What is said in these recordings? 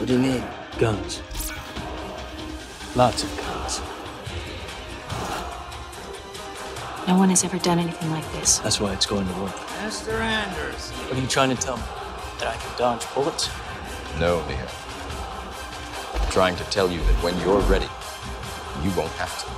What do you mean? Guns. Lots of guns. No one has ever done anything like this. That's why it's going to work. Mr. Anders. What are you trying to tell me? That I can dodge bullets? No, Leo. I'm trying to tell you that when you're ready, you won't have to.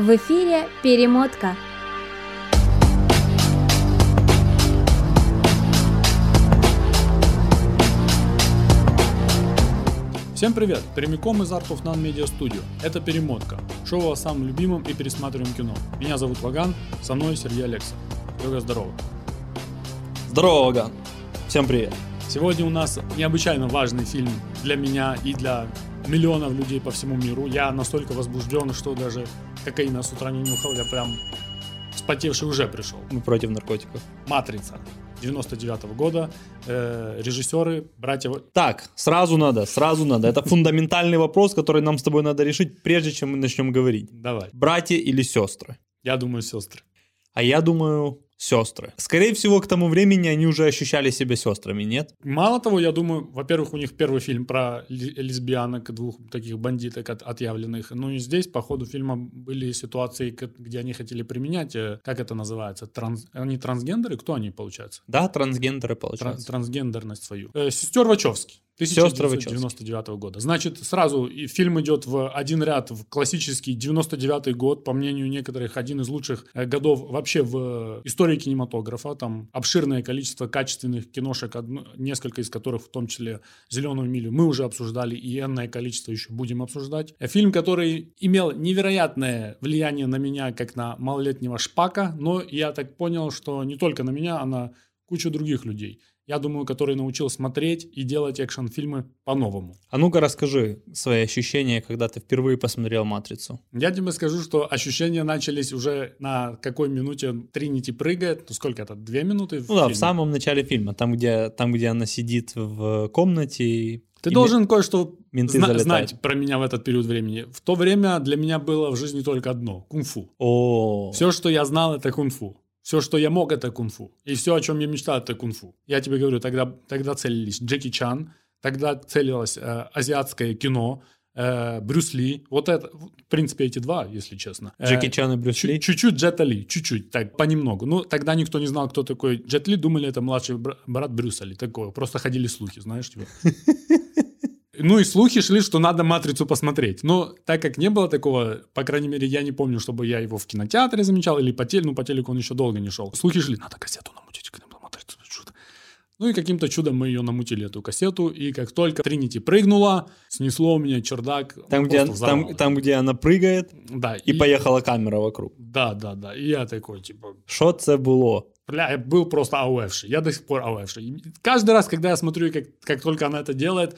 В эфире «Перемотка». Всем привет! Прямиком из Art of None Media Studio. Это «Перемотка». Шоу о самом любимом и пересматриваем кино. Меня зовут Ваган, со мной Сергей Алекса. Серега, здорово. Здорово, Ваган. Всем привет. Сегодня у нас необычайно важный фильм для меня и для миллионов людей по всему миру. Я настолько возбужден, что даже кокаина с утра не нюхал, я прям спотевший уже пришел. Мы против наркотиков. «Матрица» 99 года. Э, режиссеры, братья... Так, сразу надо, сразу надо. Это фундаментальный вопрос, который нам с тобой надо решить, прежде чем мы начнем говорить. Давай. Братья или сестры? Я думаю, сестры. А я думаю, сестры. Скорее всего, к тому времени они уже ощущали себя сестрами, нет? Мало того, я думаю, во-первых, у них первый фильм про лесбиянок, двух таких бандиток от- отъявленных. Ну и здесь по ходу фильма были ситуации, где они хотели применять, э, как это называется, транс... они трансгендеры? Кто они, получается? Да, трансгендеры, Тран- получается. трансгендерность свою. Э, Сестер Вачовски. Сестры 1999 года. Значит, сразу и фильм идет в один ряд в классический 99 год, по мнению некоторых, один из лучших э, годов вообще в истории кинематографа. Там обширное количество качественных киношек, одно- несколько из которых, в том числе «Зеленую милю», мы уже обсуждали, и энное количество еще будем обсуждать. Фильм, который имел невероятное влияние на меня, как на малолетнего шпака, но я так понял, что не только на меня, а на кучу других людей. Я думаю, который научил смотреть и делать экшн-фильмы по-новому. А ну-ка расскажи свои ощущения, когда ты впервые посмотрел «Матрицу». Я тебе скажу, что ощущения начались уже на какой минуте Тринити прыгает. Ну, сколько это? Две минуты? в Ну да, в фильме? самом начале фильма, там где, там, где она сидит в комнате. и- Ты и должен кое-что зна- знать про меня в этот период времени. В то время для меня было в жизни только одно – кунг-фу. О, Все, что я знал, это кунг-фу. Все, что я мог, это кунг-фу. И все, о чем я мечтал, это кунг-фу. Я тебе говорю, тогда, тогда целились Джеки Чан, тогда целилось э, азиатское кино, э, Брюс Ли. Вот это, в принципе, эти два, если честно. Э, Джеки Чан и Брюс Ли. Чуть-чуть Джета Ли, чуть-чуть, так, понемногу. Ну, тогда никто не знал, кто такой Джет Ли, думали, это младший бра- брат Брюса Ли, такое. Просто ходили слухи, знаешь, типа. Ну и слухи шли, что надо «Матрицу» посмотреть. Но так как не было такого, по крайней мере, я не помню, чтобы я его в кинотеатре замечал или по телеку, ну по телеку он еще долго не шел. Слухи шли, надо кассету намутить, когда «Матрицу». чудо». Ну и каким-то чудом мы ее намутили, эту кассету, и как только Тринити прыгнула, снесло у меня чердак. Там, где, просто там, взорвало. там, где она прыгает, Да, и поехала камера вокруг. Да, да, да. И я такой, типа, Що це було? Бля, я был просто ауэвший. Я до сих пор ауэвший. И Каждый раз, когда я смотрю, как, как только она это делает,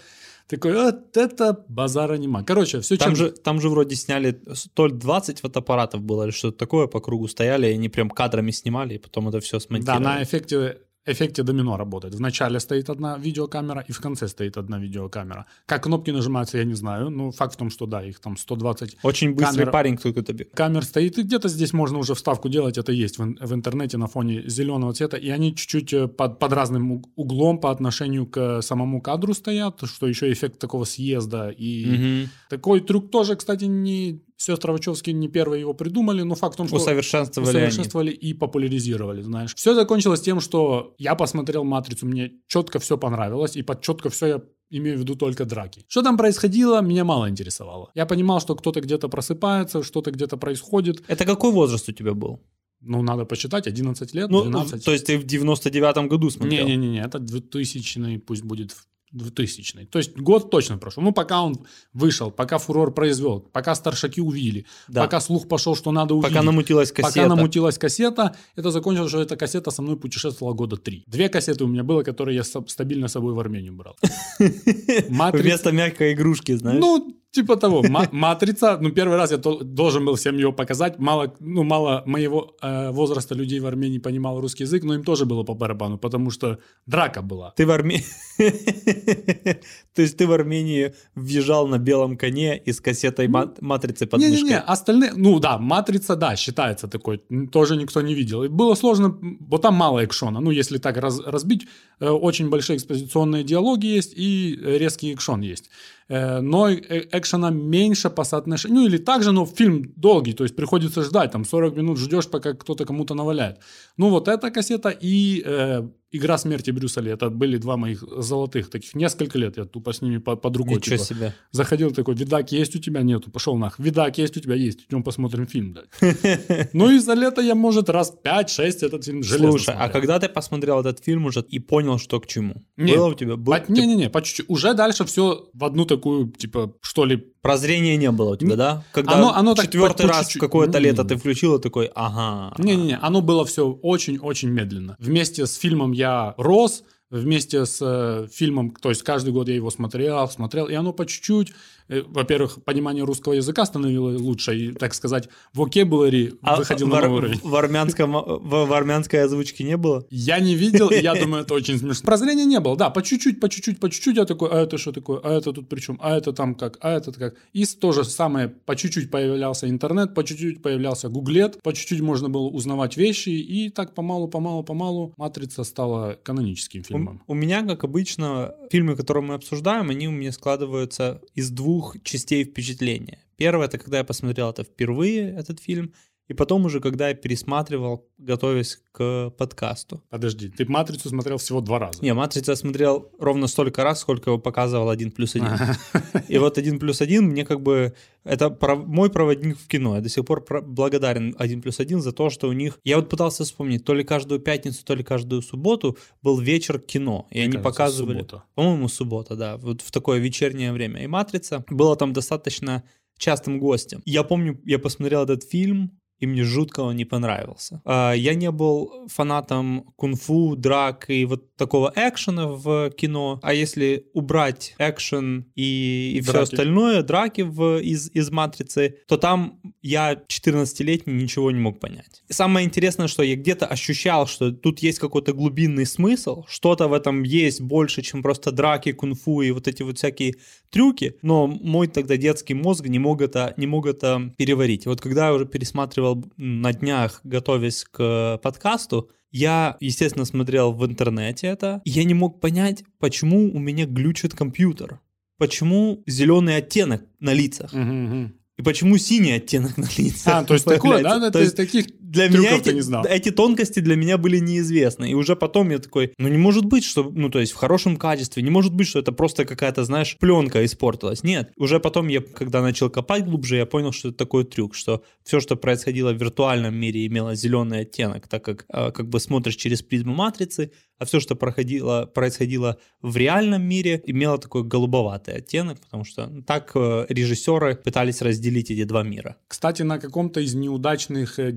такой, вот это базара нема. Короче, все Там же, там же вроде сняли то ли 20 фотоаппаратов было, или что-то такое, по кругу стояли, и они прям кадрами снимали, и потом это все Да, смонтировали. на эффекте, эффекте домино работает. В начале стоит одна видеокамера, и в конце стоит одна видеокамера. Как кнопки нажимаются, я не знаю. Но факт в том, что да, их там 120 Очень быстрый камера- парень какой-то. камер стоит, и где-то здесь можно уже вставку делать, это есть в, в интернете на фоне зеленого цвета, и они чуть-чуть э, под, под разным уг- углом по отношению к самому кадру стоят, что еще эффект такого съезда. И Мгм. такой трюк тоже, кстати, не сестры Вачовски не первые его придумали, но факт в том, что Усовершенствовали они. усовершенствовали и популяризировали, знаешь. Все закончилось тем, что я посмотрел «Матрицу», мне четко все понравилось, и под четко все я имею в виду только драки. Что там происходило, меня мало интересовало. Я понимал, что кто-то где-то просыпается, что-то где-то происходит. Это какой возраст у тебя был? Ну, надо посчитать, 11 лет, Ну, 12. то есть ты в 99-м году смотрел? Не-не-не, это 2000 пусть будет 2000 То есть год точно прошел. Ну, пока он вышел, пока фурор произвел, пока старшаки увидели, Да. пока слух пошел, что надо увидеть. Пока намутилась кассета. Пока намутилась кассета, это закончилось, что эта кассета со мной путешествовала года три. Две кассеты у меня было, которые я стабильно с собой в Армению брал. Вместо мягкой игрушки, знаешь? Ну, Типа того, Ма- матрица. Ну, первый раз я должен был всем ее показать. Мало, ну, мало моего э, возраста людей в Армении понимал русский язык, но им тоже было по барабану, потому что драка была. Ты в Армении... То есть ты в Армении въезжал на белом коне и с кассетой ма- матрицы под Не-не-не, мышкой? остальные, ну да, матрица, да, считается такой, тоже никто не видел. И было сложно, вот там мало экшона, ну если так раз- разбить, э, очень большие экспозиционные диалоги есть и резкий экшон есть. Э, но э- экшена меньше по соотношению, ну или так же, но фильм долгий, то есть приходится ждать, там 40 минут ждешь, пока кто-то кому-то наваляет. Ну вот эта кассета и э, «Игра смерти Брюса Ли», это были два моих золотых таких, несколько лет я тупо с ними по- под рукой. Ничего типа, себе. Заходил такой, видак есть у тебя? Нету. Пошел нах. Видак есть у тебя? Есть. Идем посмотрим фильм. Ну и за лето я, может, раз 5-6 этот фильм железно Слушай, а когда ты посмотрел этот фильм уже и понял, что к чему? Было у тебя? Не-не-не, по чуть-чуть. Уже дальше все в одну такую, типа, что ли, Прозрения не было у тебя, да? Когда оно- оно так четвертый по раз чуть-чуть. какое-то лето ты включил и такой, ага. Не-не-не, оно было все очень-очень медленно. Вместе с фильмом я рос, вместе с э, фильмом, то есть каждый год я его смотрел, смотрел, и оно по чуть-чуть, во-первых, понимание русского языка становилось лучше, и, так сказать, vocabulary А выходил в, на новый уровень. в армянском, в, в армянской озвучке не было? Я не видел, и я думаю, это очень смешно. Прозрения не было, да, по чуть-чуть, по чуть-чуть, по чуть-чуть я такой, а это что такое, а это тут при чем, а это там как, а это как. И то же самое, по чуть-чуть появлялся интернет, по чуть-чуть появлялся гуглет, по чуть-чуть можно было узнавать вещи, и так помалу, помалу, помалу «Матрица» стала каноническим У, фильмом. у меня, как обычно, фильмы, которые мы обсуждаем, они у меня складываются из двух частей впечатления. Первое, это когда я посмотрел это впервые, этот фильм, и потом уже, когда я пересматривал, готовясь к подкасту. Подожди, ты «Матрицу» смотрел всего два раза. Не, «Матрицу» я смотрел ровно столько раз, сколько его показывал «Один плюс один». И вот «Один плюс один» мне как бы... Это мой проводник в кино. Я до сих пор благодарен «Один плюс один» за то, что у них... Я вот пытался вспомнить, то ли каждую пятницу, то ли каждую субботу был вечер кино. И они показывали... суббота. По-моему, суббота, да. Вот в такое вечернее время. И «Матрица» была там достаточно частым гостем. Я помню, я посмотрел этот фильм, и мне жутко он не понравился. А, Я не был фанатом кунг-фу, драк и вот такого экшена в кино. А если убрать экшен и, и все остальное, драки в, из, из «Матрицы», то там я 14-летний ничего не мог понять. И самое интересное, что я где-то ощущал, что тут есть какой-то глубинный смысл, что-то в этом есть больше, чем просто драки, кунг-фу и вот эти вот всякие трюки, но мой тогда детский мозг не мог это, не мог это переварить. Вот когда я уже пересматривал на днях, готовясь к подкасту, я, естественно, смотрел в интернете это, и я не мог понять, почему у меня глючит компьютер. Почему зеленый оттенок на лицах? Мгм, мгм. И почему синий оттенок на лицах? А, то есть такое, да? То есть таких для трюков меня эти, не знал. эти тонкости для меня были неизвестны. И уже потом я такой, ну не может быть, что, ну то есть в хорошем качестве, не может быть, что это просто какая-то, знаешь, пленка испортилась. Нет. Уже потом я, когда начал копать глубже, я понял, что это такой трюк, что все, что происходило в виртуальном мире, имело зеленый оттенок, так как э, как бы смотришь через призму матрицы, а все, что проходило, происходило в реальном мире, имело такой голубоватый оттенок, потому что так э, режиссеры пытались разделить эти два мира. Кстати, на каком-то из неудачных э,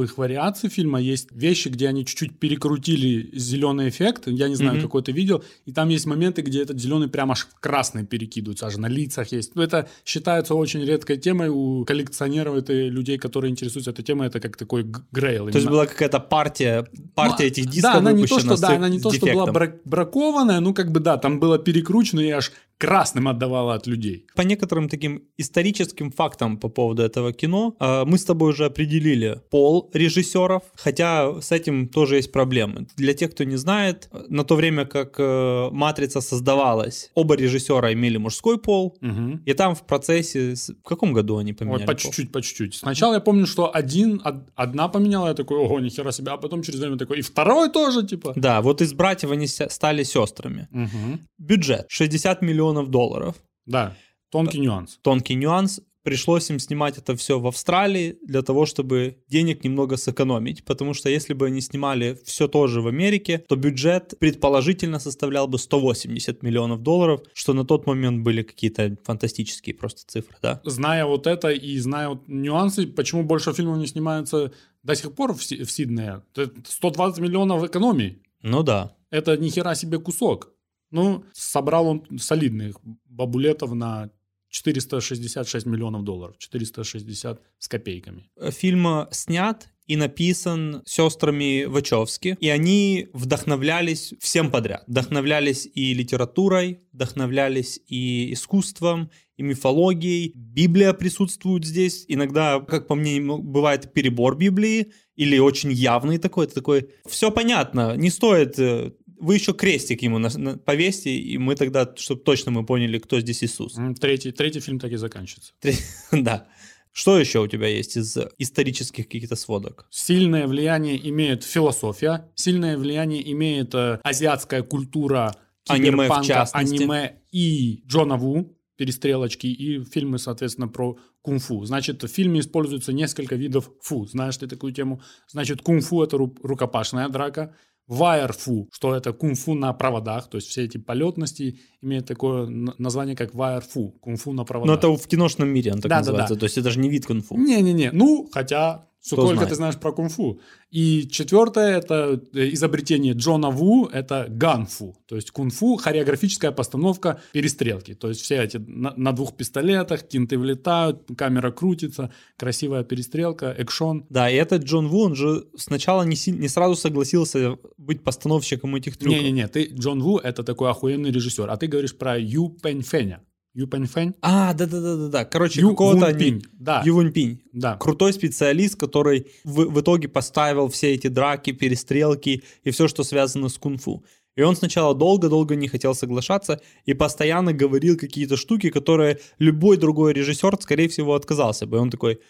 дисковых вариаций фильма есть вещи, где они чуть-чуть перекрутили зеленый эффект. Я не знаю, Мгм. какой ты видел. И там есть моменты, где этот зеленый прямо аж в красный перекидывается, аж на лицах есть. Ну, это считается очень редкой темой у коллекционеров, это людей, которые интересуются этой темой. Это как такой грейл. То есть была какая-то партия, партия Ну, этих дисков Да, она не то, что, да, она не то, что была брак- бракованная, ну, как бы, да, там было перекручено и аж красным отдавало от людей. По некоторым таким историческим фактам по поводу этого кино, э, мы с тобой уже определили пол режиссеров, хотя с этим тоже есть проблемы. Для тех, кто не знает, на то время, как э, «Матрица» создавалась, оба режиссера имели мужской пол, Мгм. и там в процессе... В каком году они поменяли Вот по пол? чуть-чуть, по чуть-чуть. Сначала я помню, что один, од- одна поменяла, я такой, ого, нихера себе, а потом через время такой, и второй тоже, типа. Да, вот из братьев они стали сестрами. Мгм. Бюджет 60 миллионов долларов. Да, тонкий нюанс. тонкий нюанс. Пришлось им снимать это все в Австралии для того, чтобы денег немного сэкономить, потому что если бы они снимали все тоже в Америке, то бюджет предположительно составлял бы 180 миллионов долларов, что на тот момент были какие-то фантастические просто цифры, да? Зная вот это и зная вот нюансы, почему больше фильмов не снимается до сих пор в, Си- в Сиднее, это 120 миллионов экономии. Ну да. Это ни хера себе кусок. Ну, собрал он солидных бабулетов на 466 миллионов долларов, 460 с копейками. Фильм снят и написан сестрами Вачовски, и они вдохновлялись всем подряд. Вдохновлялись и литературой, вдохновлялись и искусством, и мифологией. Библия присутствует здесь. Иногда, как по мне, бывает перебор Библии, или очень явный такой. Это такой, все понятно, не стоит э, вы еще крестик ему на, на, повесьте, и мы тогда, чтобы точно мы поняли, кто здесь Иисус. Третий, третий фильм так и заканчивается. Да. Что еще у тебя есть из исторических каких-то сводок? Сильное влияние имеет философия, сильное влияние имеет э, азиатская культура, аниме в частности. аниме и Джона Ву, перестрелочки, и фильмы, соответственно, про кунг-фу. Значит, в фильме используется несколько видов фу. Знаешь ты такую тему? Значит, кунг-фу — это рукопашная драка, Вайерфу, что это кунг-фу на проводах, то есть все эти полетности имеют такое название, как вайерфу, кунг-фу на проводах. Но это в киношном мире он так да, называется, да, да. то есть это же не вид кунг-фу. Не-не-не, ну, хотя Сколько знает. ты знаешь про кунг-фу? И четвертое это э, изобретение Джона Ву, это ганфу, то есть кунг-фу, хореографическая постановка перестрелки. То есть все эти на, на двух пистолетах, кинты влетают, камера крутится, красивая перестрелка, экшон. Да, и этот Джон Ву, он же сначала не, не сразу согласился быть постановщиком этих трюков. Не-не-не, ты Джон Ву это такой охуенный режиссер, а ты говоришь про Ю Пэнь Фэня. Ю Пэньфэнь? А, да-да-да-да. Короче, Ю какого-то они... Да. Ю Вуньпинь. Да. Крутой специалист, который в, в итоге поставил все эти драки, перестрелки и все, что связано с кунг-фу. И он сначала долго-долго не хотел соглашаться и постоянно говорил какие-то штуки, которые любой другой режиссер, скорее всего, отказался бы. И он такой,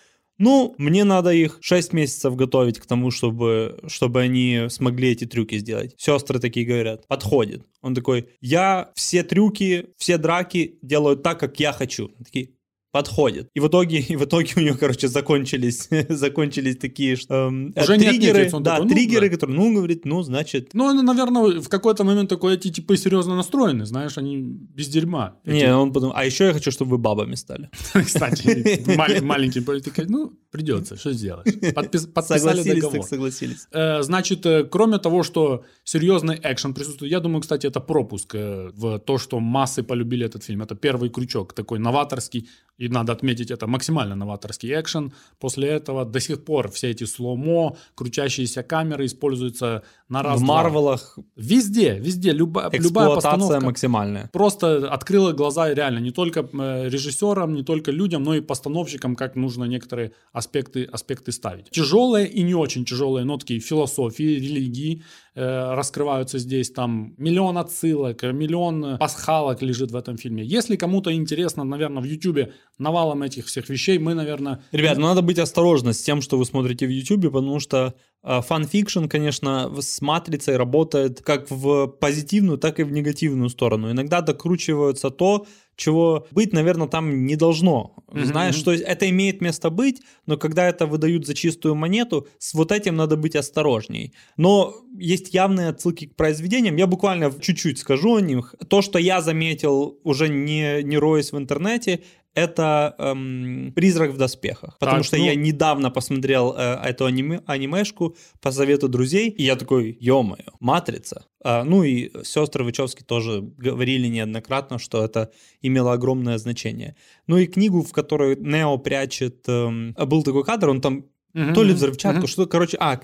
ну, мне надо их 6 месяцев готовить к тому, чтобы, чтобы они смогли эти трюки сделать. Сестры такие говорят, подходит. Он такой, я все трюки, все драки делаю так, как я хочу. Такие, подходит. И в итоге, и в итоге у него, короче, закончились, закончились такие эм, Уже триггеры, да, такой, ну, триггеры, да. которые, ну, говорит, ну, значит... Ну, наверное, в какой-то момент такой, эти типы серьезно настроены, знаешь, они без дерьма. Эти... Не, он подумал, а еще я хочу, чтобы вы бабами стали. Кстати, маленький политик, ну, придется, что сделаешь. Подписали договор. согласились. Э, значит, э, кроме того, что серьезный экшен присутствует, я думаю, кстати, это пропуск э, в то, что массы полюбили этот фильм. Это первый крючок, такой новаторский, и надо отметить, это максимально новаторский экшен. После этого до сих пор все эти сломо, крутящиеся камеры используются на раз В Марвелах. Везде, везде. Люба, любая постановка. максимальная. Просто открыла глаза реально не только э, режиссерам, не только людям, но и постановщикам, как нужно некоторые аспекты, аспекты ставить. Тяжелые и не очень тяжелые нотки философии, религии, Э, раскрываются здесь, там миллион отсылок, миллион пасхалок лежит в этом фильме. Если кому-то интересно, наверное, в Ютубе навалом этих всех вещей, мы, наверное... Ребят, ну надо быть осторожны с тем, что вы смотрите в Ютубе, потому что э, fan fiction, конечно, с матрицей работает как в позитивную, так и в негативную сторону. Иногда докручивается то, чего быть, наверное, там не должно. Mm-hmm. Знаешь, что это имеет место быть, но когда это выдают за чистую монету, с вот этим надо быть осторожней. Но есть явные отсылки к произведениям. Я буквально чуть-чуть скажу о них. То, что я заметил, уже не, не роясь в интернете, это эм, «Призрак в доспехах». Потому так, что ну... я недавно посмотрел э, эту аниме, анимешку по совету друзей, и я такой, ё-моё, «Матрица». А, ну и сестры Вачовски тоже говорили неоднократно, что это имело огромное значение. Ну и книгу, в которой Нео прячет... Эм, был такой кадр, он там Угу, то ли взрывчатку, угу. что, короче, а,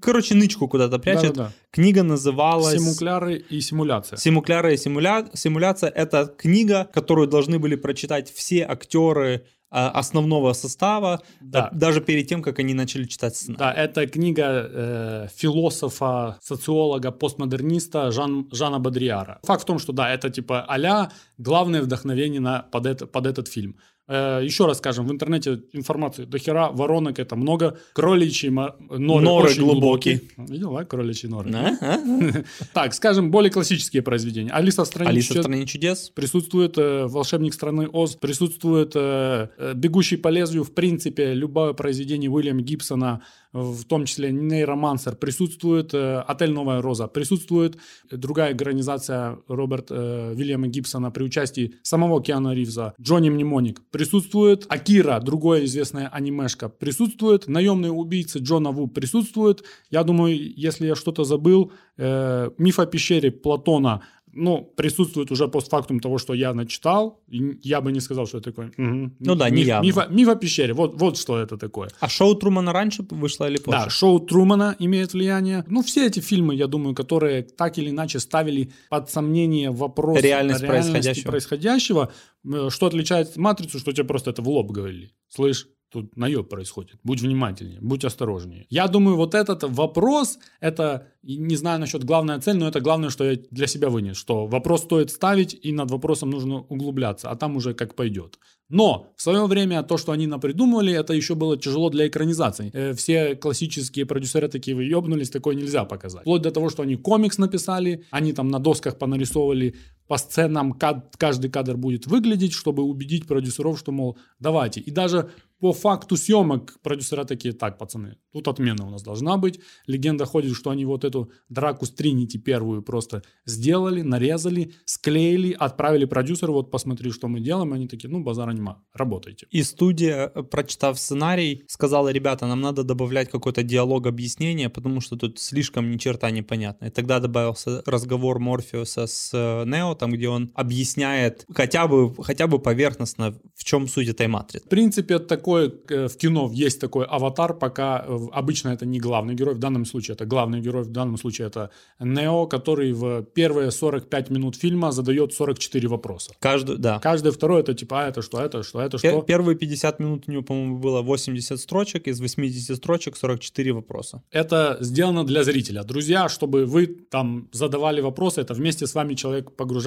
короче, нычку куда-то прячет. Да, да, да. Книга называлась... Симукляры и симуляция. Симукляры и симуля... симуляция — это книга, которую должны были прочитать все актеры а, основного состава, да. даже перед тем, как они начали читать сценарий. Да, это книга э, философа, социолога, постмодерниста Жан, Жана Бадриара. Факт в том, что да, это типа а главное вдохновение на, под, это, под этот фильм. Э, еще раз скажем, в интернете информации до хера, воронок это много, кроличьи норы, норы очень глубокие. глубокие. Видел, а? Кроличьи норы. Так, скажем, более классические произведения. Алиса в стране Алиса в стране чудес. Присутствует э, Волшебник страны Оз, присутствует э, Бегущий по лезвию, в принципе, любое произведение Уильяма Гибсона, в том числе Нейромансер, присутствует Отель Новая Роза, присутствует другая организация Роберта Вильяма Гибсона при участии самого Киану Ривза, Джонни Мнемоник, присутствует Акира, другое известное анимешка, присутствует наемные убийцы Джона Ву присутствует. Я думаю, если я что-то забыл, э, миф о пещере Платона ну, присутствует уже постфактум того, что я начитал. Я бы не сказал, что это такое. Мгм. Ну да, не миф, явно. миф, о- миф о пещере. Вот, вот что это такое. А шоу Трумана раньше вышло или позже? Да, шоу Трумана имеет влияние. Ну, все эти фильмы, я думаю, которые так или иначе ставили под сомнение вопрос реальности происходящего. происходящего. Э, Что отличает матрицу, что тебе просто это в лоб говорили. Слышь, тут наеб происходит. Будь внимательнее, будь осторожнее. Я думаю, вот этот вопрос, это, не знаю насчет главная цель, но это главное, что я для себя вынес, что вопрос стоит ставить, и над вопросом нужно углубляться, а там уже как пойдет. Но в свое время то, что они напридумывали, это еще было тяжело для экранизаций. Э, Все классические продюсеры такие, вы ебнулись, такое нельзя показать. Вплоть до того, что они комикс написали, они там на досках понарисовывали по сценам, каждый кадр будет выглядеть, чтобы убедить продюсеров, что, мол, давайте. И даже по факту съемок продюсера такие, так, пацаны, тут отмена у нас должна быть. Легенда ходит, что они вот эту драку с Тринити первую просто сделали, нарезали, склеили, отправили продюсеру, вот посмотри, что мы делаем. Они такие, ну, базара нема, работайте. И студия, э, прочитав сценарий, сказала, ребята, нам надо добавлять какой-то диалог объяснения, потому что тут слишком ни черта непонятно. И тогда добавился разговор Морфеуса с э, Нео, там, где он объясняет хотя бы, хотя бы поверхностно, в чем суть этой матрицы. В принципе, такое э, в кино есть такой аватар, пока э, обычно это не главный герой, в данном случае это главный герой, в данном случае это Нео, который в первые 45 минут фильма задает 44 вопроса. Каждый, да. Каждый второй это типа, а это что, это что, это что. Первые 50 минут у него, по-моему, было 80 строчек, из 80 строчек 44 вопроса. Это сделано для зрителя. Друзья, чтобы вы там задавали вопросы, это вместе с вами человек погружается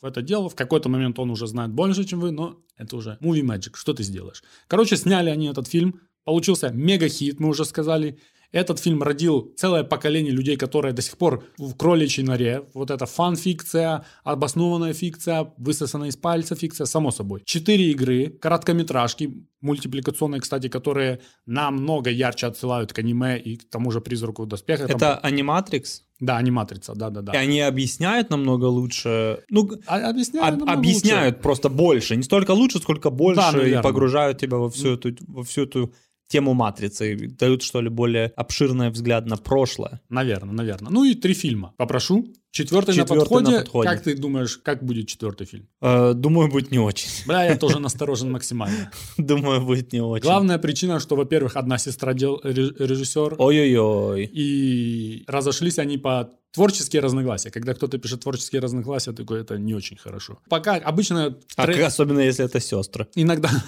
в это дело. В какой-то момент он уже знает больше, чем вы, но это уже movie magic. Что ты сделаешь? Короче, сняли они этот фильм. Получился мега-хит, мы уже сказали. Этот фильм родил целое поколение людей, которые до сих пор в кроличьей норе. Вот это фан-фикция, обоснованная фикция, высосанная из пальца фикция, само собой. Четыре игры, короткометражки, мультипликационные, кстати, которые намного ярче отсылают к аниме и к тому же «Призраку в доспехах». Там- Это аниматрикс, Да, аниматрица, да-да-да. и они объясняют намного лучше. Ну, А- объясняют, об- объясняют просто больше. Не столько лучше, сколько больше. Да, наверное. и погружают тебя во всю эту, во всю эту тему матрицы. Дают, что ли, более обширный взгляд на прошлое. Наверное, наверное. Ну и три фильма. Попрошу. Четвертый, на, Четвертый подходе. на подходе. Как ты думаешь, как будет четвертый фильм? Э, думаю, будет не очень. Бля, я тоже насторожен максимально. Думаю, будет не очень. Главная причина, что, во-первых, одна сестра дел, ре- режиссер, Ой-ой-ой. и разошлись они по творческие разногласия. Когда кто-то пишет творческие разногласия, такое это не очень хорошо. Пока обычно А особенно если это сестры. иногда да,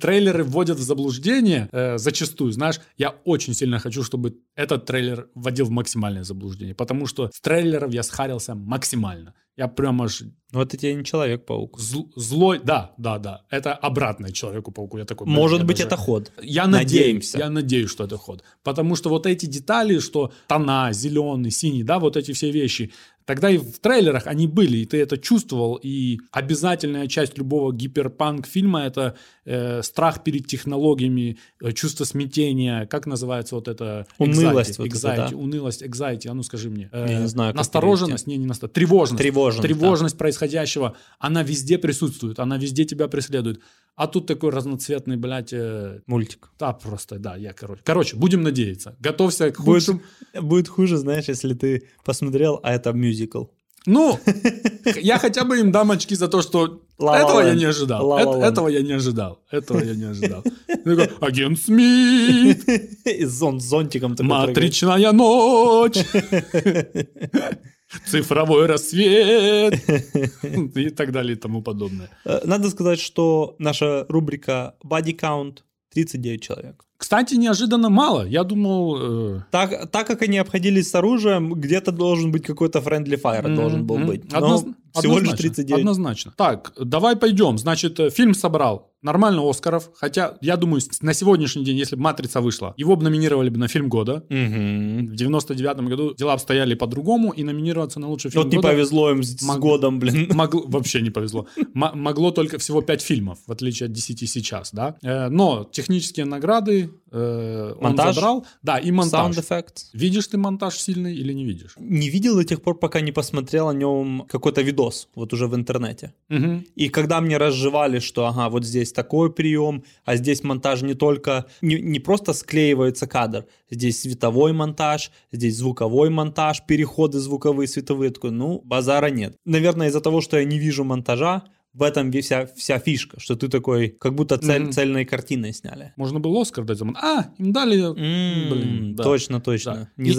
трейлеры вводят в заблуждение э, зачастую. Знаешь, я очень сильно хочу, чтобы этот трейлер вводил в максимальное заблуждение, потому что с трейлеров я схарился максимально. Я прям аж Ну, это тебе не Человек-паук. зл- злой. Да, да, да. Это обратное Человеку-пауку. Я такой, Может я быть, даже- это ход. Я надеюсь, Надеемся. я надеюсь, что это ход. Потому что вот эти детали, что тона, зеленый, синий, да, вот эти все вещи, тогда и в трейлерах они были, и ты это чувствовал. И обязательная часть любого гиперпанк-фильма — это э, страх перед технологиями, э, чувство смятения, как называется вот это? Унылость Anxiety, вот это, anxiety, да. унылость, anxiety, а ну скажи мне. Э, Я не знаю, как Настороженность, не, не настороженность, тревожность. Тревожность, Тревожность происходящего, она везде присутствует, она везде тебя преследует. А тут такой разноцветный, блядь, э, Мультик. да, просто, да, я, короче. Короче, будем надеяться. Готовься к Будет, худшим. будет хуже, знаешь, если ты посмотрел, а это мюзикл. Ну, я хотя бы им дам очки за то, что La этого я не ожидал. Этого я не ожидал. Этого я не ожидал. Агент Смит, И зон зонтиком такой матричная ночь, цифровой рассвет и так далее и тому подобное. Э, Надо сказать, что наша рубрика Body Count 39 человек. Кстати, неожиданно мало. Я думал... э, Так, так как они обходились с оружием, где-то должен быть какой-то friendly fire, должен был быть. Но Одноз- всего лишь однозначно, 39. Однозначно. Так, давай пойдем. Значит, э, фильм собрал нормально Оскаров. Хотя, я думаю, с- на сегодняшний день, если бы «Матрица» вышла, его бы номинировали бы на фильм года. Мгм. В 99 году дела обстояли по-другому, и номинироваться на лучший фильм Вот не года повезло им с, с Мог- годом, блин. могло, вообще не повезло. М- могло только всего 5 фильмов, в отличие от 10 сейчас, да. Э, но технические награды э, он Монтаж? забрал. Да, и монтаж. Sound effects. Видишь ты монтаж сильный или не видишь? Не видел до тех пор, пока не посмотрел о нем какой-то видос, вот уже в интернете. Мгм. И когда мне разжевали, что ага, вот здесь здесь такой прием, а здесь монтаж не только, не, не просто склеивается кадр, здесь световой монтаж, здесь звуковой монтаж, переходы звуковые, световые. Такой, ну, базара нет. Наверное, из-за того, что я не вижу монтажа, в этом вся, вся фишка, что ты такой, как будто цель, цельной картиной сняли. Можно было Оскар дать за А, им дали... М, Блин, да. Точно, точно. Да. Не И-.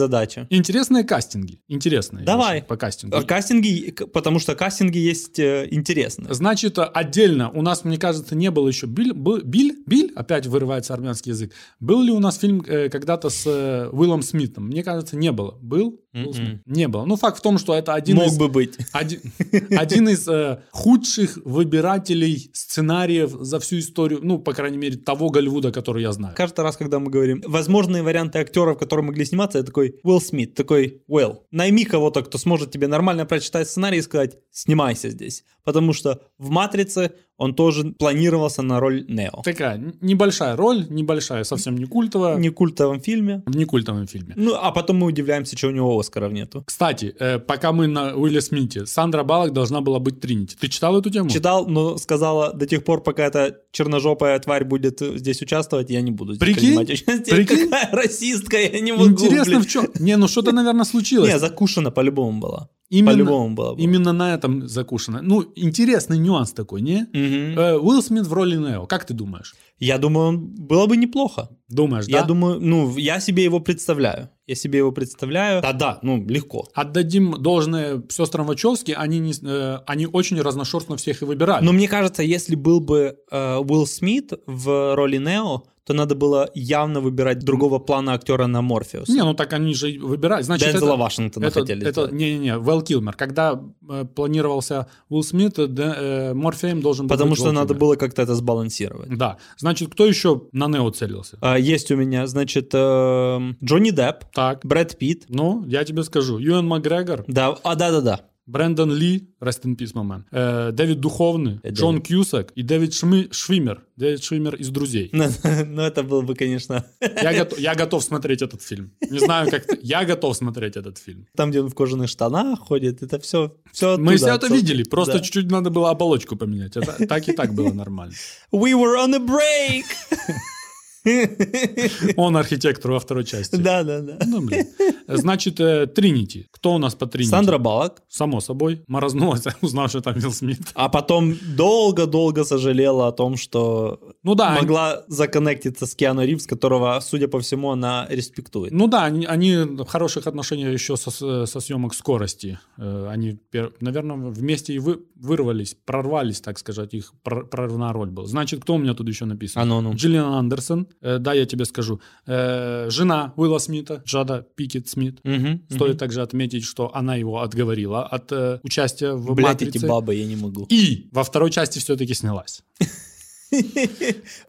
Интересные кастинги. Интересные. Давай. вещи По кастингу. А Кастинги, потому что кастинги есть э, интересные. Значит, отдельно у нас, мне кажется, не было еще Биль, Биль, Биль, опять вырывается армянский язык. Был ли у нас фильм э, когда-то с э, Уиллом Смитом? Мне кажется, не было. Был? Уилл? Не было. Ну, факт в том, что это один Мог из... бы быть. Один, один из э, худших выбирателей сценариев за всю историю, ну, по крайней мере, того Голливуда, который я знаю. Каждый раз, когда мы говорим возможные варианты актеров, которые могли сниматься, я такой Уилл Смит, такой Уэлл, найми кого-то, кто сможет тебе нормально прочитать сценарий и сказать снимайся здесь. Потому что в «Матрице» он тоже планировался на роль Нео. Такая небольшая роль, небольшая, совсем не культовая, Не культовом фильме. в некультовом фильме. Ну, а потом мы удивляемся, что у него Оскаров нету. Кстати, э, пока мы на Уилле Смите, Сандра Баллок должна была быть Тринити. Ты читал эту тему? Читал, но сказала, до тех пор, пока эта черножопая тварь будет э, здесь участвовать, я не буду здесь Прикинь? принимать участие. Прикинь? Какая расистка, я не могу. Интересно, блин. в чем? Не, ну что-то, наверное, случилось. Не, закушена по-любому была. Именно- По-любому была. Именно на этом закушено. Ну, интересный нюанс такой, не? Мгм. Э, Уилл Смит в роли Нео. Как ты думаешь? Я думаю, он- было бы неплохо. Думаешь, Я да? думаю, ну, я себе его представляю. Я себе его представляю. Да-да, ну, легко. Отдадим должное сестрам Вачовски, они, не, э, они очень разношерстно всех и выбирали. Но мне кажется, если был бы э, Уилл Смит в роли Нео, то надо было явно выбирать другого плана актера на Морфеус. Не, ну так они же и выбирают. Значит, Дензела это, Вашингтона это, хотели это, сделать. не-не-не, Вэл Килмер. Когда э, планировался Уилл Смит, э, Дэ- э, Морфеем должен был Потому быть что Вэл надо Килмер. было как-то это сбалансировать. Да. Значит, кто еще на Нео целился? А, есть у меня, значит, эм, Джонни Депп, Так. Брэд Питт. Ну, я тебе скажу. Юэн Макгрегор, Да, а, да-да-да. Брэндон Ли, rest in peace, man, э, Дэвид Духовный, Э, Джон. Кьюсак и Дэвид Шми- Швимер. Дэвид Швимер из «Друзей». Ну, ну, это было бы, конечно, Я, готов, я готов смотреть этот фильм. Не знаю, как ты. Я готов смотреть этот фильм. там, где он в кожаных штанах ходит, это все, все Мы все это видели, просто Да. чуть-чуть надо было оболочку поменять. Это, так и так было нормально. We were on a break! Он архитектор во второй части. Да-да-да. Ну, блин. Значит, э, Тринити. Кто у нас по Тринити? Сандра Баллок. Само собой. Морознулась, узнав, что там Вилл Смит. А потом долго-долго сожалела о том, что Ну да, они- могла законнектиться с Киану Ривз, которого, судя по всему, она респектует. Ну да, они, они в хороших отношениях еще со, со съемок скорости. Э, Они, наверное, вместе и вы, вырвались, прорвались, так сказать, их пр- прорывная роль была. Значит, кто у меня тут еще написан? А ну, ну. Джиллиан Андерсон, да, я тебе скажу. Э, жена Уилла Смита, Джада Пинкетт Смит. Мгм, Стоит мгм. также отметить, что она его отговорила от э, участия в Блядь, «Матрице». эти бабы, я не могу. И во второй части все-таки снялась.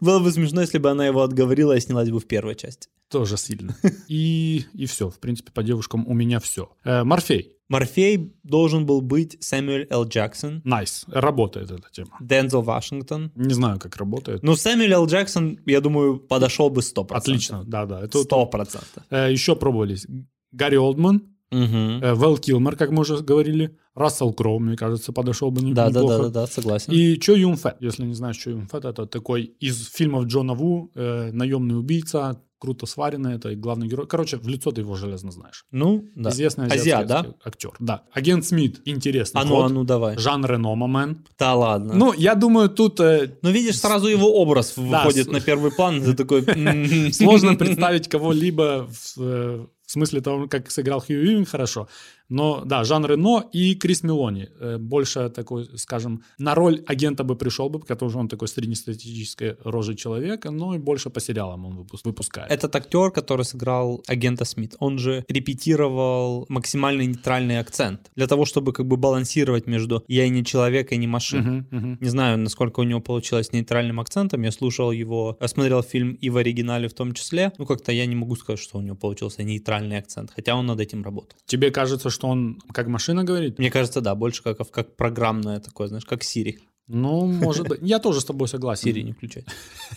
Было бы смешно, если бы она его отговорила и снялась бы в первой части. Тоже сильно. И, и все. В принципе, по девушкам у меня все. Морфей. Морфей должен был быть Сэмюэль Л. Джексон, Nice. Работает эта тема. Дензел Вашингтон. Не знаю, как работает. Ну, Сэмюэль Л. Джексон, я думаю, подошел бы 100%. Отлично, да, да. Это Сто процентов. Э, еще пробовались. Гарри Олдман, Э, Вэл Килмер, как мы уже говорили, Рассел Кроу, мне кажется, подошел бы Да, да, неплохо. да, да, да, согласен. И Чо Юм Фэт. Если не знаешь, Чо Юм Фэт, это такой из фильмов Джона Ву, э, наемный убийца, круто сваренный, это главный герой. Короче, в лицо ты его железно знаешь. Ну, да. Известный Азиат, да? актер-. Да. Агент Смит, интересный А ну, ход. а ну, давай. Жан Рено, момент. Да ладно. Ну, я думаю, тут э, Ну, видишь, сразу его образ выходит на первый план, ты такой... м. Сложно представить кого-либо в, э, в смысле того, как сыграл Хью Уивинг хорошо. Но да, Жан Рено и Крис Мелони. Э, Больше такой, скажем, на роль агента бы пришел бы, потому что он такой среднестатистической рожи человека, но и больше по сериалам он выпус- выпускает. Этот актер, который сыграл агента Смит, он же репетировал максимально нейтральный акцент для того, чтобы как бы балансировать между «я и не человек, и не машина». Мгм, мгм. Не знаю, насколько у него получилось с нейтральным акцентом. Я слушал его, я смотрел фильм и в оригинале в том числе. Ну, как-то я не могу сказать, что у него получился нейтральный акцент, хотя он над этим работал. Тебе кажется, что он как машина говорит? Мне кажется, да, больше как, как программное такое, знаешь, как Siri. Ну, может быть. Я тоже с тобой согласен. Сири не включать.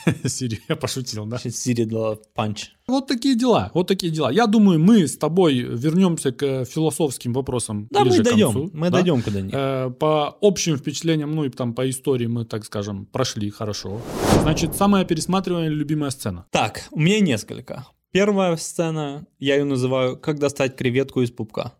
Сири, я пошутил, да? Сири дала панч. Вот такие дела, вот такие дела. Я думаю, мы с тобой вернемся к философским вопросам Да, мы дойдем. концу, Мы да? дойдем куда-нибудь. Э, По общим впечатлениям, ну и там по истории мы, так скажем, прошли хорошо. Значит, самая пересматриваемая любимая сцена. Так, у меня несколько. Первая сцена, я ее называю «Как достать креветку из пупка».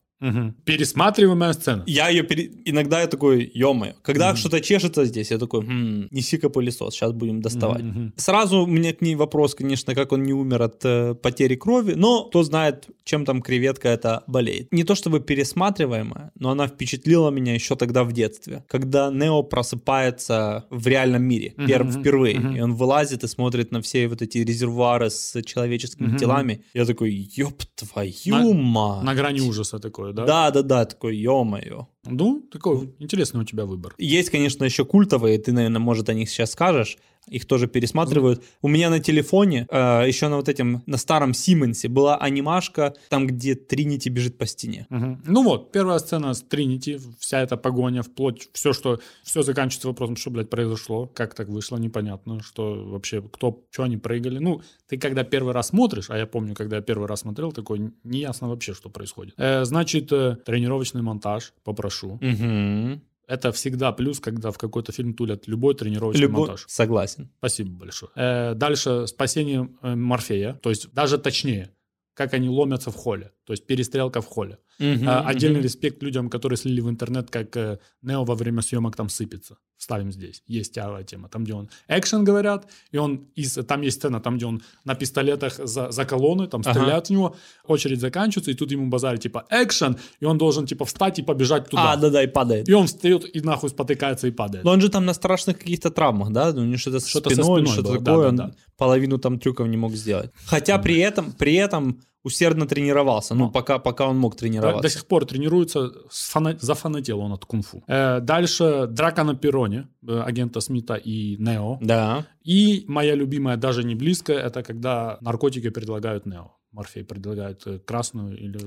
Пересматриваемая сцена. Я ее пере... иногда я такой, ё когда что-то чешется здесь, я такой, хм, неси-ка пылесос, сейчас будем доставать. Мгм. Сразу у меня к ней вопрос, конечно, как он не умер от э, потери крови, но кто знает, чем там креветка это болеет. Не то чтобы пересматриваемая, но она впечатлила меня еще тогда в детстве, когда Нео просыпается в реальном мире Мгм, пер- впервые, мгм. и он вылазит и смотрит на все вот эти резервуары с человеческими Мгм. телами. Я такой, ёб твою На- мать. На грани ужаса такое, да? Да, да, да, такой, ё-моё. Ну, такой интересный у тебя выбор. Есть, конечно, еще культовые, ты, наверное, может, о них сейчас скажешь. Их тоже пересматривают. У меня на телефоне, э, еще на вот этом, на старом Сименсе была анимашка, там, где Тринити бежит по стене. Мгм. Ну вот, первая сцена с Тринити, вся эта погоня, вплоть, все, что, все заканчивается вопросом, что, блядь, произошло, как так вышло, непонятно, что вообще, кто, что они прыгали. Ну, ты когда первый раз смотришь, а я помню, когда я первый раз смотрел, такой, неясно вообще, что происходит. Э, значит, э, тренировочный монтаж, попрошу. Угу. Это всегда плюс, когда в какой-то фильм тулят любой тренировочный Любой... монтаж. Согласен. Спасибо большое. Э, дальше спасение э, Морфея, то есть даже точнее, как они ломятся в холле, то есть перестрелка в холле. А, Отдельный мгм. респект людям, которые слили в интернет, как э, Нео во время съемок там сыпется. Ставим здесь. Есть тяга тема. Там, где он экшен говорят, и он из... Там есть сцена, там, где он на пистолетах за, за колонны, там Ага. стреляют в него, очередь заканчивается, и тут ему базарит, типа, экшен, и он должен, типа, встать и побежать туда. А, да-да, и падает. И он встает и нахуй спотыкается и падает. Но он же там на страшных каких-то травмах, да? У него что-то со Что-то со спиной, или спиной что-то было, такое. да, да, он да. половину там трюков не мог сделать. Хотя при этом, при этом усердно тренировался. Ну, Ну. пока, пока он мог До, тренироваться. до сих пор тренируется, сфана- зафанател он от кунг-фу. Э, дальше драка на перроне э, агента Смита и Нео. Да. И моя любимая, даже не близко, это когда наркотики предлагают Нео. Морфей предлагает э, красную или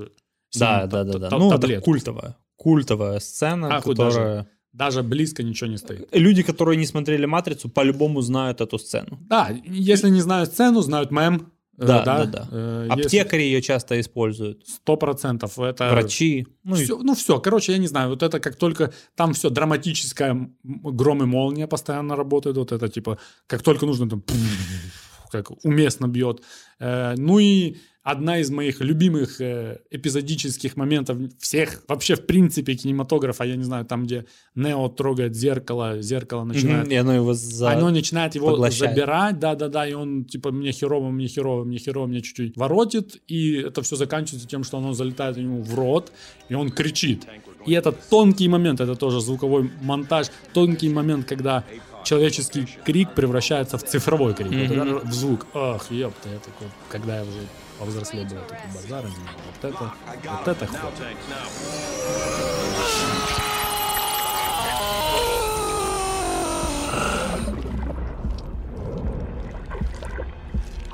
Да, да, да, да. Ну, это культовая. Культовая сцена, Нахуй которая... Даже близко ничего не стоит. Люди, которые не смотрели «Матрицу», по-любому знают эту сцену. Да, если не знают сцену, знают мем. Э, Да, да, да. Э, если- Аптекари ее часто используют. Сто процентов. Это Врачи. Ну, и- все, ну все, короче, я не знаю, вот это как только там все драматическое, гром и молния постоянно работает, вот это типа, как только нужно там, как уместно бьет. Э, ну и одна из моих любимых э, эпизодических моментов всех, вообще в принципе кинематографа, я не знаю, там, где Нео трогает зеркало, зеркало начинает И оно его за... оно начинает его поглощает. забирать, да-да-да, и он, типа, мне херово, мне херово, мне херово, мне чуть-чуть воротит, и это все заканчивается тем, что оно залетает ему в рот, и он кричит. И это тонкий момент, это тоже звуковой монтаж, тонкий момент, когда человеческий крик превращается в цифровой крик, это в звук. Ах, ёпта, я такой, когда я уже повзрослее был, я такой базар, вот это, вот это хватит.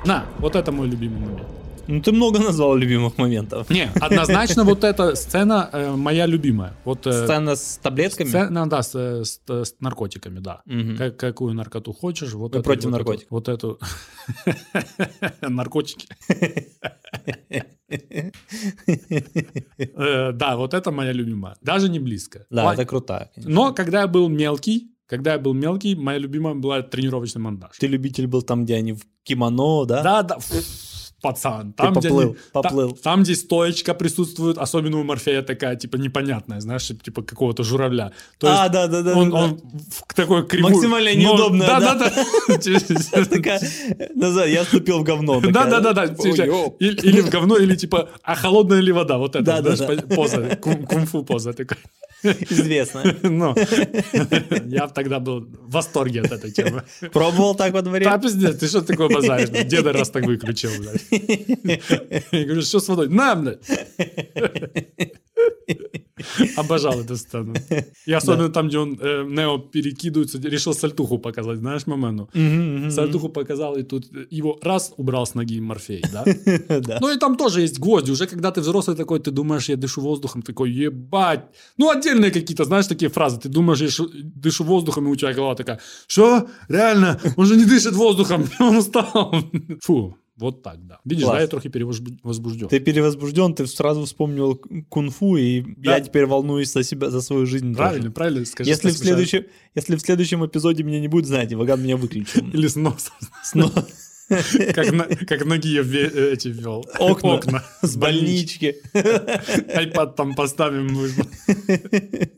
На, вот это мой любимый момент. Ну, ты много назвал любимых моментов. Не, однозначно вот эта сцена э, моя любимая. Вот э, Сцена с таблетками? сцена, да, с, э, с- с наркотиками, да. Мгм. Как- какую наркоту хочешь, вот Вы эту- против вот эту- наркотиков? вот эту наркотики. Э, Да, вот это моя любимая. Даже не близко. Да, это крутая. конечно. Но когда я был мелкий, когда я был мелкий, моя любимая была тренировочный монтаж. Ты любитель был там, где они в кимоно, да? Да, да. Пацан, там, где, поплыл, они- та- поплыл. там, где стоечка присутствует, особенно у Морфея такая, типа, непонятная, знаешь, типа какого-то журавля. То А, есть да, да, да. он, да. он в такой кривой... Максимально но- неудобная, Да, да. да. Такая, назад, я вступил в говно. Да, да, да, да. Типа, Типа. Или, в говно, или типа, а холодная ли вода? Вот это, знаешь, поза, кун- кунг-фу поза такая. Известно. Ну, я тогда был в восторге от этой темы. Пробовал так во дворе? Да, пиздец, ты что такое базаришь? Деда раз так выключил, блядь. Я говорю, что с водой? На, блядь. Обожал эту сцену. И особенно там, где он, э, Нео перекидывается, решил сальтуху показать, знаешь, мгм. Сальтуху показал, и тут его раз убрал с ноги Морфей, да? Да. Ну и там тоже есть гвозди. Уже когда ты взрослый такой, ты думаешь, я дышу воздухом, такой, ебать. Ну, отдельные какие-то, знаешь, такие фразы. Ты думаешь, я шу- дышу воздухом, и у тебя голова такая, что? Реально? Он же не дышит воздухом, он устал. Фу, вот так, да. Видишь, Класс. да, я трохи перевозбужден. Ты перевозбужден, ты сразу вспомнил кунг-фу, и Да. я теперь волнуюсь за себя, за свою жизнь. тоже. Правильно, правильно, скажи. Если в, следующем, если в следующем эпизоде меня не будет, знаете, Ваган меня выключил. Или с носом. Сно- Как, на, как ноги ве- эти ввел. Окна. Окна. С больнички. Айпад там поставим.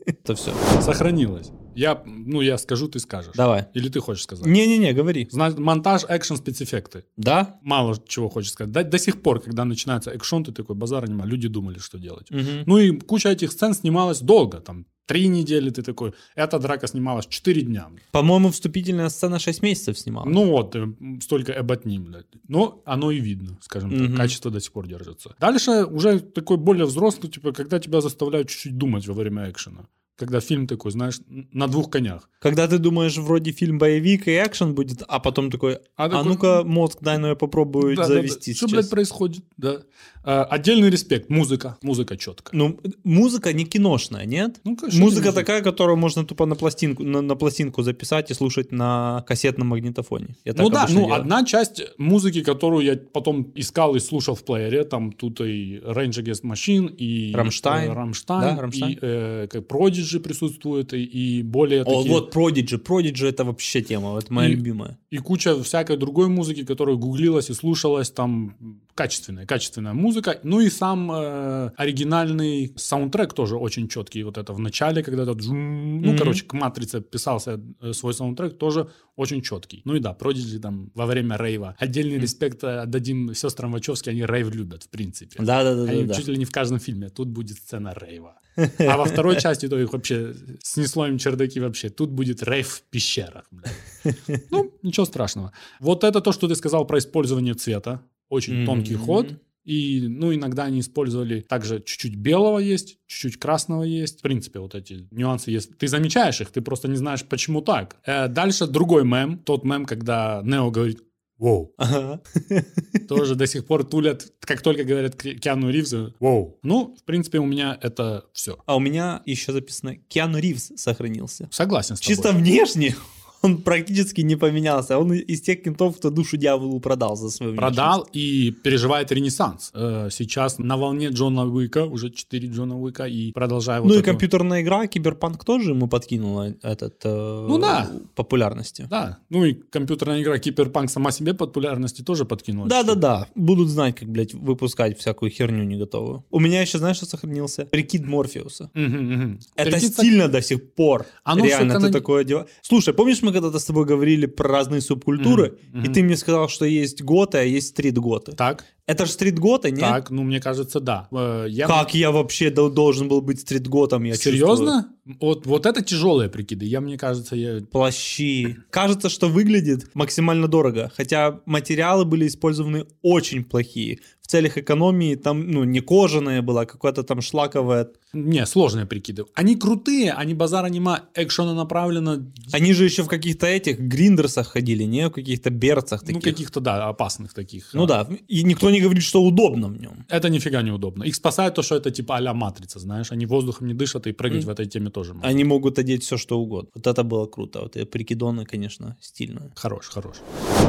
Это все. Сохранилось. Я, ну, я скажу, ты скажешь. Давай. Или ты хочешь сказать? Не-не-не, говори. Значит, монтаж, экшен, спецэффекты. Да? Мало чего хочешь сказать. До, до сих пор, когда начинается экшон, ты такой, базара нема, люди думали, что делать. Мгм. Ну и куча этих сцен снималась долго, там, три недели ты такой. Эта драка снималась четыре дня. По-моему, вступительная сцена 6 месяцев снимала. Ну вот, э, столько эботни, блядь. Но оно и видно, скажем так, Мгм. качество до сих пор держится. Дальше уже такой более взрослый, типа, когда тебя заставляют чуть-чуть думать во время экшена. Когда фильм такой, знаешь, на двух конях. Когда ты думаешь, вроде фильм боевик и экшен будет, а потом такой, А а, такой- ну-ка, мозг, дай, ну я попробую Да, да, да. завести Что, сейчас. блядь, происходит? Да. А, отдельный респект. Музыка. Музыка четко. Ну, музыка не киношная, нет? Ну, конечно, Музыка не такая, которую можно тупо на пластинку, на, на пластинку записать и слушать на кассетном магнитофоне. Я Ну да, ну делаю. одна часть музыки, которую я потом искал и слушал в плеере, там тут и Rage Against Machine, и Рамштайн. э, Рамштайн, Да, Рамштайн. и э, как Prodigy присутствует, и, и более О, такие, вот Prodigy. Prodigy это вообще тема, это моя И- любимая. и куча всякой другой музыки, которая гуглилась и слушалась, там качественная, качественная музыка. Ну и сам э, оригинальный саундтрек тоже очень четкий. Вот это в начале, когда этот, жум, ну, Мгм. короче, к «Матрице» писался э, свой саундтрек, тоже очень четкий. Ну и да, Prodigy там во время рейва. Отдельный респект э, отдадим сестрам Вачовски, они рейв любят, в принципе. Да-да-да. Они да. чуть ли не в каждом фильме. Тут будет сцена рейва. А во второй части то их вообще снесло им чердаки вообще. Тут будет рейв в пещерах. блядь. Ну, ничего страшного. Вот это то, что ты сказал про использование цвета. Очень Мгм. тонкий ход. И, ну, иногда они использовали также чуть-чуть белого есть, чуть-чуть красного есть. В принципе, вот эти нюансы есть. Ты замечаешь их, ты просто не знаешь, почему так. Э, дальше другой мем. Тот мем, когда Нео говорит «Воу». Ага. Тоже до сих пор тулят, как только говорят Ки- Киану Ривзу, «Воу». Ну, в принципе, у меня это все. А у меня еще записано Киану Ривз сохранился. Согласен с Чисто тобой. внешне он практически не поменялся. Он из тех кентов, кто душу дьяволу продал за свою Продал и переживает ренессанс. Э, Сейчас на волне Джона Уика, уже 4 Джона Уика, и продолжаю Ну вот и эту- компьютерная игра Киберпанк тоже ему подкинула этот э, Ну да. популярности. Да, ну и компьютерная игра Киберпанк сама себе популярности тоже подкинула. Да, да, да. Будут знать, как, блядь, выпускать всякую херню не готовую. У меня еще, знаешь, что сохранился? Прикид Морфеуса. Мгм, мгм. Это Прикинь, стильно до сих пор. Оно Реально, всё ты канони- такое одеваешь. Слушай, помнишь, мы когда-то с тобой говорили про разные субкультуры, Мгм, и ты мне сказал, что есть готы, а есть street готы. Так, Это же street готы, нет? так, ну мне кажется, да. Э, Я... Как я вообще дол- должен был быть street готом? Я чувствую? Серьезно? Вот, вот это тяжелые прикиды. Я, мне кажется, я... Плащи. Кажется, что выглядит максимально дорого, хотя материалы были использованы очень плохие. В целях экономии там, ну, не кожаная была, какая-то там шлаковая. Не, сложные прикиды. Они крутые, они базара нема, экшона направлено, Они же еще в каких-то этих гриндерсах ходили, не? В каких-то берцах таких. ну, каких-то, да, опасных таких. Ну да, и никто не говорит, что удобно в нем. Это нифига не удобно. Их спасает то, что это типа а-ля матрица, знаешь. Они воздухом не дышат, и прыгать Мгм. в этой теме тоже могут. Они могут одеть все, что угодно. Вот это было круто. Вот прикидоны, конечно, стильно. Хорош, хорош.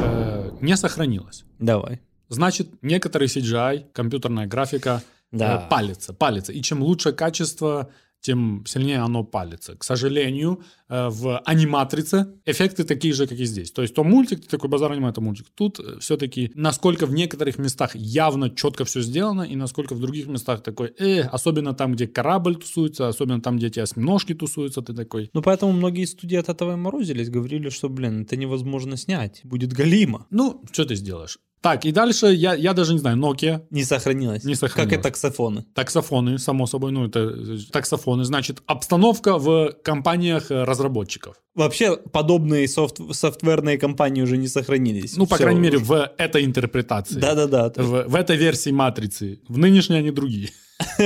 Э, не сохранилось. Давай. Значит, некоторый CGI, компьютерная графика Да. э, палится, палится. И чем лучше качество, тем сильнее оно палится. К сожалению, э, в аниматрице эффекты такие же, как и здесь. То есть то мультик, ты такой базар аниме, это мультик. Тут все-таки, насколько в некоторых местах явно четко все сделано, и насколько в других местах такой, э, особенно там, где корабль тусуется, особенно там, где эти осьминожки тусуются, ты такой, Ну, поэтому многие студии от этого и морозились, говорили, что, блин, это невозможно снять, будет галима. ну, что ты сделаешь? Так, и дальше я, я даже не знаю, Nokia, Не сохранилось. Не сохранилось. Как и таксофоны. таксофоны, само собой, ну, это таксофоны, значит, обстановка в компаниях разработчиков. Вообще, подобные софт- софтверные компании уже не сохранились. Ну, по Всё. крайней мере, в этой интерпретации. Да-да-да. В, в этой версии матрицы. В нынешней они другие.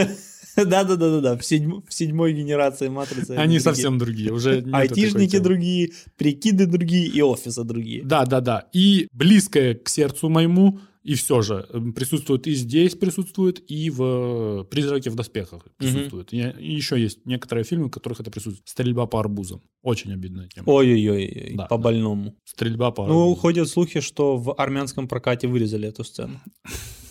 Да-да-да-да, в, седьм- в седьмой генерации матрицы. Они другие. совсем другие. Уже Айтишники другие, прикиды другие и офисы другие. Да, да, да. И близкое к сердцу моему, и все же м, присутствует и здесь присутствует, и в э, «Призраке в доспехах» присутствует. И и еще есть некоторые фильмы, в которых это присутствует. «Стрельба по арбузам». Очень обидная тема. Ой-ой-ой, Да, по да. «Стрельба по Ну, арбузам». ходят слухи, что в армянском прокате вырезали эту сцену.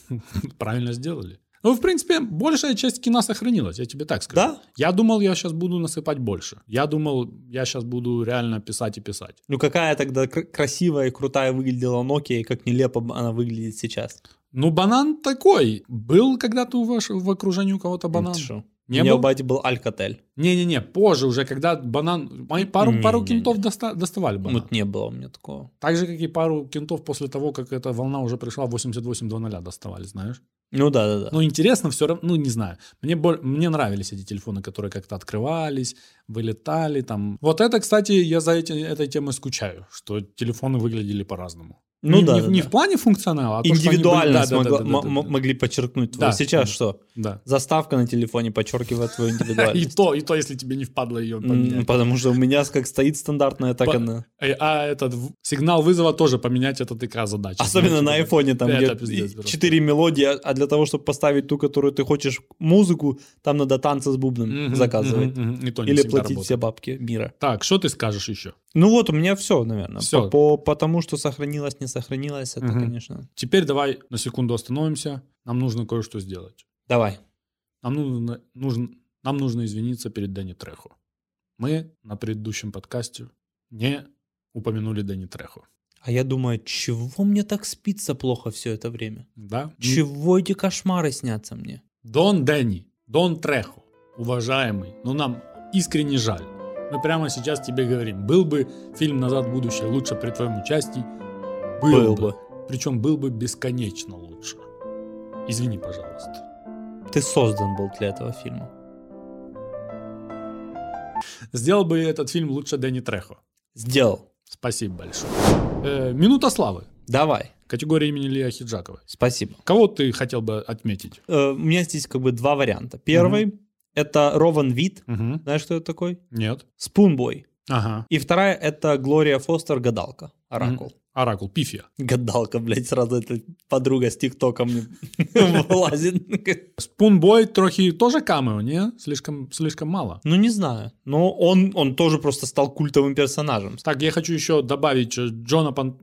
Правильно сделали. Ну, в принципе, большая часть кино сохранилась, я тебе так скажу. Да? Я думал, я сейчас буду насыпать больше. Я думал, я сейчас буду реально писать и писать. Ну, какая тогда кр- красивая и крутая выглядела Nokia, и как нелепо она выглядит сейчас. Ну, банан такой. Был когда-то у ваш, в окружении у кого-то банан? Ты? Не У меня был? у бати был Alcatel. Не-не-не, позже уже, когда банан... мои Пару, пару Не-не-не. кентов доста- доставали банан. Вот не было у меня такого. Так же, как и пару кентов после того, как эта волна уже пришла, 88-00 доставали, знаешь? Ну да, да, да. Ну, интересно все равно, ну, не знаю. Мне, боль- мне нравились эти телефоны, которые как-то открывались, вылетали там. Вот это, кстати, я за эти, этой темой скучаю, что телефоны выглядели по-разному. Ну не, да, не, да, не да. в плане функционала, а то, что были- Индивидуальность да, да, да, да, да, могли подчеркнуть. Да, Сейчас да. что? да. Заставка на телефоне подчеркивает твою И индивидуальность. то, и то, если тебе не впадло ее поменять. Потому что у меня как стоит стандартная, так она. Э, А этот сигнал вызова тоже поменять, это такая задача. Особенно на айфоне, там где четыре мелодии, а- для того, чтобы поставить ту, которую ты хочешь, музыку, там надо танцы с бубном заказывать. И то Или платить все бабки мира. Так, что ты скажешь еще? Ну вот, у меня все, наверное. Всё. По, по, потому что сохранилось, не сохранилось, это, Мгм. конечно. Теперь давай на секунду остановимся. Нам нужно кое-что сделать. Давай. Нам нужно, нужно, нам нужно извиниться перед Дэнни Трехо. Мы на предыдущем подкасте не упомянули Дэнни Трехо. А я думаю, чего мне так спится плохо все это время? Да? Чего эти кошмары снятся мне? Дон Дэнни, Дон Трехо, уважаемый, ну нам искренне жаль. Мы прямо сейчас тебе говорим, был бы фильм «Назад в будущее» лучше при твоем участии, был, Был бы. бы. Причем был бы бесконечно лучше. Извини, пожалуйста. Ты создан был для этого фильма. Сделал бы этот фильм лучше Дэнни Трехо. Сделал. Спасибо большое. Э, минута славы. Давай. Категория имени Лия Хиджаковой. Спасибо. Кого ты хотел бы отметить? Э, у меня здесь как бы два варианта. Первый это Рован Вит. Мгм. Знаешь, кто это такой? Нет. Спунбой. Ага. И вторая это Глория Фостер, гадалка. Оракул. Оракул, Пифия. Гадалка, блядь, сразу эта подруга с ТикТоком вылазит. Спунбой трохи тоже камео, не? Слишком, слишком мало. Ну, не знаю. Но он, он тоже просто стал культовым персонажем. Так, я хочу еще добавить э, Джона, Пан...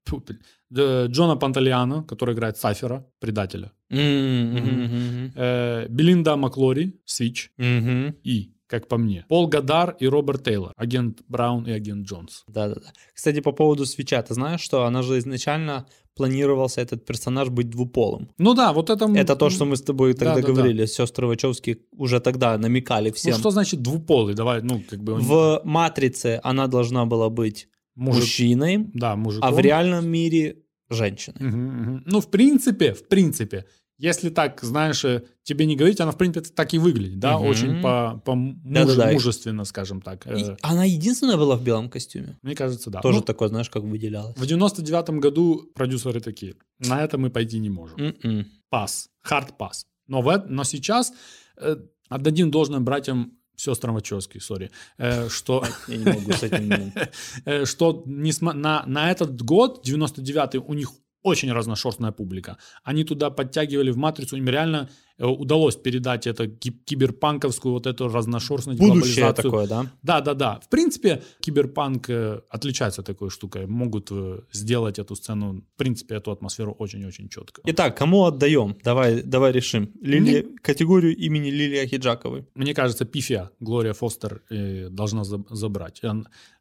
э, Джона Панталиано, который играет Сафера, предателя. Э, Белинда Маклори, Свич. И, как по мне, Пол Гадар и Роберт Тейлор, агент Браун и агент Джонс. Да-да-да. Кстати, по поводу свеча, ты знаешь, что она же изначально планировался этот персонаж быть двуполым. Ну да, вот это... Это то, что мы с тобой тогда Да-да-да. говорили. Сестры Вачовски уже тогда намекали Ну всем. что значит двуполый? Давай, ну, как бы... он- В «Матрице» она должна была быть мужик- мужчиной, Да, мужиком. а в реальном мире женщиной. Мгм, мгм. Ну, в принципе, в принципе, если так, знаешь, э, тебе не говорить, она, в принципе, так и выглядит, да, Мгм. очень по, по муж- мужественно, скажем так. И Э, она единственная была в белом костюме. Мне кажется, да. Тоже Ну, такое, знаешь, как выделялось. В 99-м году продюсеры такие, на это мы пойти не можем. М-м. Пас, хард пас. Но, в, но сейчас э, отдадим должное братьям, сестрам Вачовски, сори, э, что... Я не могу с этим... э, что на, на этот год, 99-й, у них очень разношерстная публика. Они туда подтягивали в «Матрицу», им реально э, удалось передать это ки- киберпанковскую вот эту разношерстность, Будущее такое, да? Да, да, да. В принципе, киберпанк э, отличается такой штукой. Могут э, сделать эту сцену, в принципе, эту атмосферу очень-очень четко. Итак, кому отдаем? Давай, давай решим. Лили... Категорию имени Лилии Ахиджаковой. Мне кажется, Пифия, Глория Фостер э, должна за- забрать.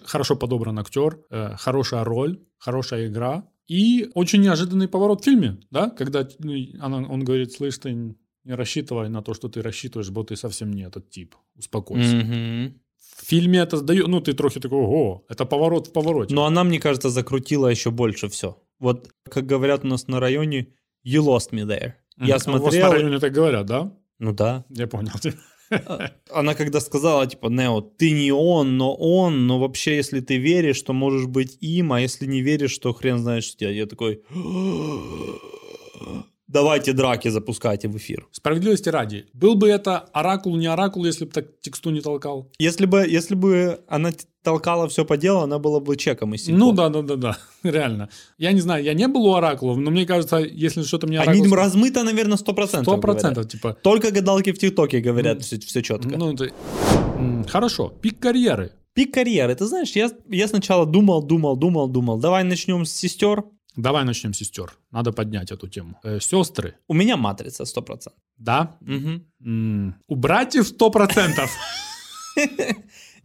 Хорошо подобран актер, э, хорошая роль, хорошая игра и очень неожиданный поворот в фильме, да, когда ну, она, он говорит, слышь, ты не рассчитывай на то, что ты рассчитываешь, бо ты совсем не этот тип. Успокойся. Мгм. В фильме это сдает, ну, ты трохи такой, ого, это поворот в повороте. Но она, мне кажется, закрутила еще больше все. Вот, как говорят у нас на районе, you lost me there. Мгм. Я А У вас на смотрел... районе так говорят, да? Ну да. Я понял. Она когда сказала, типа, Нео, ты не он, но он, но вообще, если ты веришь, то можешь быть им, а если не веришь, то хрен знает, что делать. Я такой... давайте драки запускайте в эфир. Справедливости ради. Был бы это оракул, не оракул, если бы так тексту не толкал? Если бы, если бы она толкала все по делу, она была бы чеком из Ну да, да, да, да, реально. Я не знаю, я не был у оракулов, но мне кажется, если что-то мне Они оракул... размыто, наверное, 100%. Сто говорят. процентов, типа. Только гадалки в ТикТоке говорят все, четко. Ну, ты- Хорошо. Пик карьеры. Пик карьеры. Ты знаешь, я, я сначала думал, думал, думал, думал. Давай начнем с сестер. Давай начнем с сестер. Надо поднять эту тему. Э, сестры. У меня матрица 100%. Да? Мгм. М, У братьев 100%.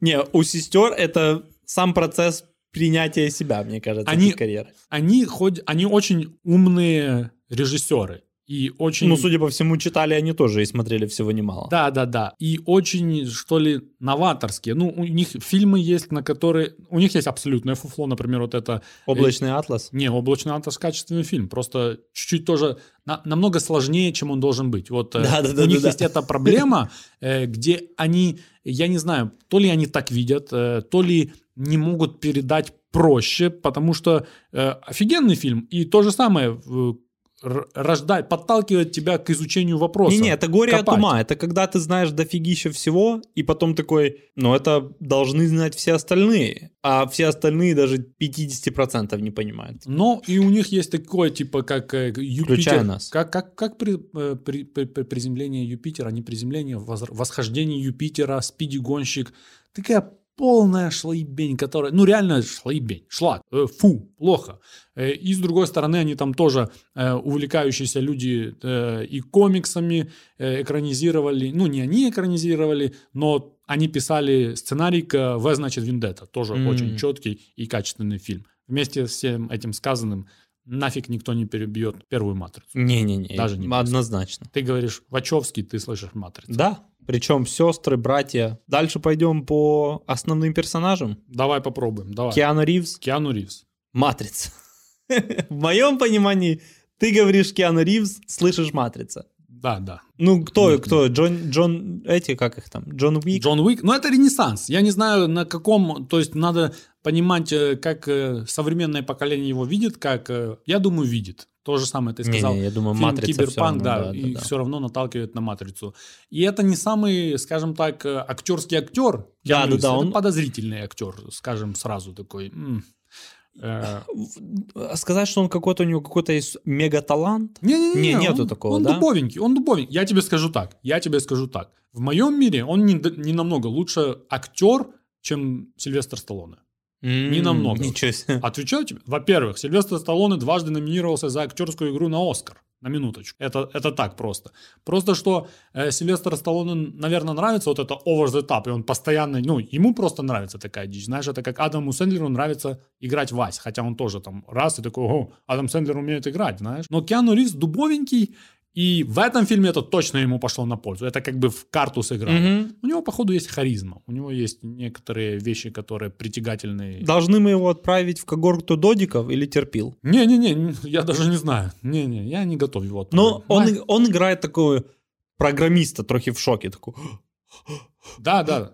Не, у сестер это сам процесс принятия себя, мне кажется, Они- карьеры. Они, хоть, они очень умные режиссеры. И очень... Ну, судя по всему, читали они тоже и смотрели всего немало. Да, да, да. И очень, что ли, новаторские. Ну, у них фильмы есть, на которые... У них есть абсолютное фуфло, например, вот это... Облачный атлас. Не, «Облачный атлас» качественный фильм. Просто чуть-чуть тоже... на- намного сложнее, чем он должен быть. Вот э, Да-да-да-да-да. у них есть эта проблема, э, где они... Я не знаю, то ли они так видят, э, то ли не могут передать проще, потому что э, офигенный фильм. И то же самое... э, р- рождает, подталкивает тебя к изучению вопроса. Не-не, это горе Копать. от ума. Это когда ты знаешь дофигища всего, и потом такой, ну это должны знать все остальные. А все остальные даже 50% не понимают. Но и у них есть такое, типа, как э, Юпитер. Включая нас. Как, как, как при, э, при- при- при- приземление Юпитера, не приземление, воз- восхождение Юпитера, спиди-гонщик. Такая полная шлейбень, которая, ну реально шлейбень, шлак, э, фу, плохо. Э, и с другой стороны, они там тоже э, увлекающиеся люди э, и комиксами э, экранизировали, ну не они экранизировали, но они писали сценарий к «В, значит, Вендетта», тоже М. очень четкий и качественный фильм. Вместе с всем этим сказанным, нафиг никто не перебьет первую «Матрицу». Не-не-не, Даже не однозначно. Ты говоришь «Вачовский», ты слышишь «Матрицу». Да, причем сестры, братья. Дальше пойдем по основным персонажам. Давай попробуем, давай. Киану Ривз, Киану Ривз. Матрица. В моем понимании, ты говоришь Киану Ривз, слышишь Матрица. Да, да. Ну, кто, Мгм. кто? Джон, Джон, эти, как их там? Джон Уик? Джон Уик. Ну, это ренессанс. Я не знаю, на каком... То есть надо понимать, э, как э, современное поколение его видит, как... э, Я думаю, видит. То же самое ты сказал. Не-не, я думаю, Фильм Матрица Киберпанк, равно, да, да, и да, все равно наталкивает на матрицу. И это не самый, скажем так, актерский актер. Да, да, да, он- подозрительный актер, скажем сразу такой. м. Э, Сказать, что он какой-то, у него какой-то есть мегаталант? Не-не-не, Не, нету он, такого, Он да? дубовенький, он дубовенький. Я тебе скажу так, я тебе скажу так. В моем мире он не, не намного лучше актер, чем Сильвестр Сталлоне. Не намного. Ничего себе. Отвечаю тебе. Во-первых, Сильвестр Сталлоне дважды номинировался за актерскую игру на Оскар. На минуточку. Это, это так просто. Просто что э, Сильвестр Сталлоне, наверное, нравится вот это over the top, и он постоянно, ну, ему просто нравится такая дичь. Знаешь, это как Адаму Сэндлеру нравится играть Вась, хотя он тоже там раз и такой, о, Адам Сэндлер умеет играть, знаешь. Но Киану Ривз дубовенький, и в этом фильме это точно ему пошло на пользу. Это как бы в карту сыграло. Мгм. У него, походу, есть харизма. У него есть некоторые вещи, которые притягательные. Должны мы его отправить в когорту додиков или терпил? Не-не-не, я даже не знаю. Не-не, я не готов его Но отправить. он, Май- иг- он играет такого программиста, трохи в шоке. Такой. Да, да.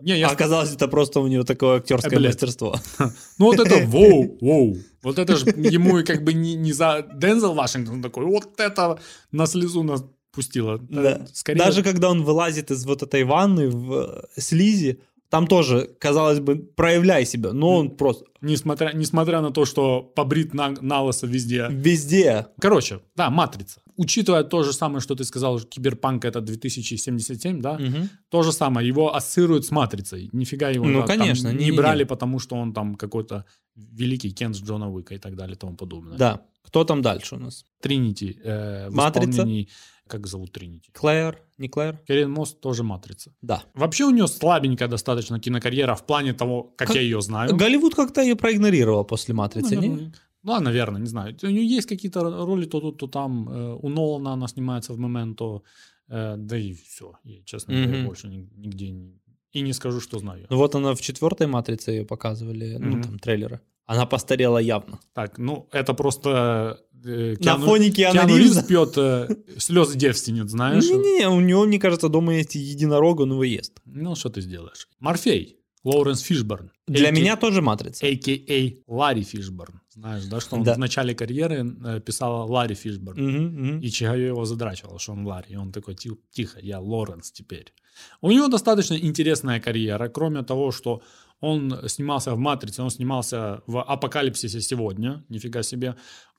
Не, я... А оказалось, это просто у него такое актерское блядь. мастерство. Ну вот это воу, воу. Вот это же ему как бы не, не за Дензел Вашингтон такой, вот это на слезу нас пустило. Да. Скорее... Даже когда он вылазит из вот этой ванны в э, слизи, там тоже, казалось бы, проявляй себя, но он просто Несмотря, несмотря на то, что побрит на, на лысо везде. везде. Короче, да, матрица. Учитывая то же самое, что ты сказал, киберпанк это 2077, да, Мгм. то же самое, его ассоциируют с матрицей. Нифига его Ну, да, конечно, не не-не-не. брали, потому что он там какой-то великий Кент с Джона Уика и так далее и тому подобное. Да. Кто там дальше у нас? Тринити э, в Матрица? исполнении... Как зовут Тринити? Клэр? Не Клэр? Керен Мост тоже матрица. Да. Вообще у нее слабенькая достаточно кинокарьера в плане того, как, Как- я ее знаю. Голливуд как-то ее проигнорировал после «Матрицы», не? Наверное. Ну, наверное, не знаю. У нее есть какие-то роли то тут, то там. Э, У Нолана она снимается в «Моменто». Э, Да и все. Я, честно говоря, Мгм. больше ни- нигде не... И не скажу, что знаю. Ну вот она в четвертой «Матрице» ее показывали, ну Мгм. там трейлеры. Она постарела явно. Так, ну, это просто... э, На Киану- фоне Киану Киану Ривза. Ривз пьет э, слезы девственниц, знаешь? Не-не, у него, мне кажется, дома есть единорог, он его ест. Ну, что ты сделаешь? Морфей. Лоуренс Фишборн. Для А.К.А. меня тоже матрица. А.К.А. Ларри Фишборн. Знаешь, да, что он Да. в начале карьеры э, писал Ларри Фишборн. Мгм, мгм. И Чигайо его задрачивал, что он Ларри. И он такой, «Ти- тихо, я Лоренс теперь. У него достаточно интересная карьера, кроме того, что он снимался в «Матрице», он снимался в «Апокалипсисе сегодня», нифига себе.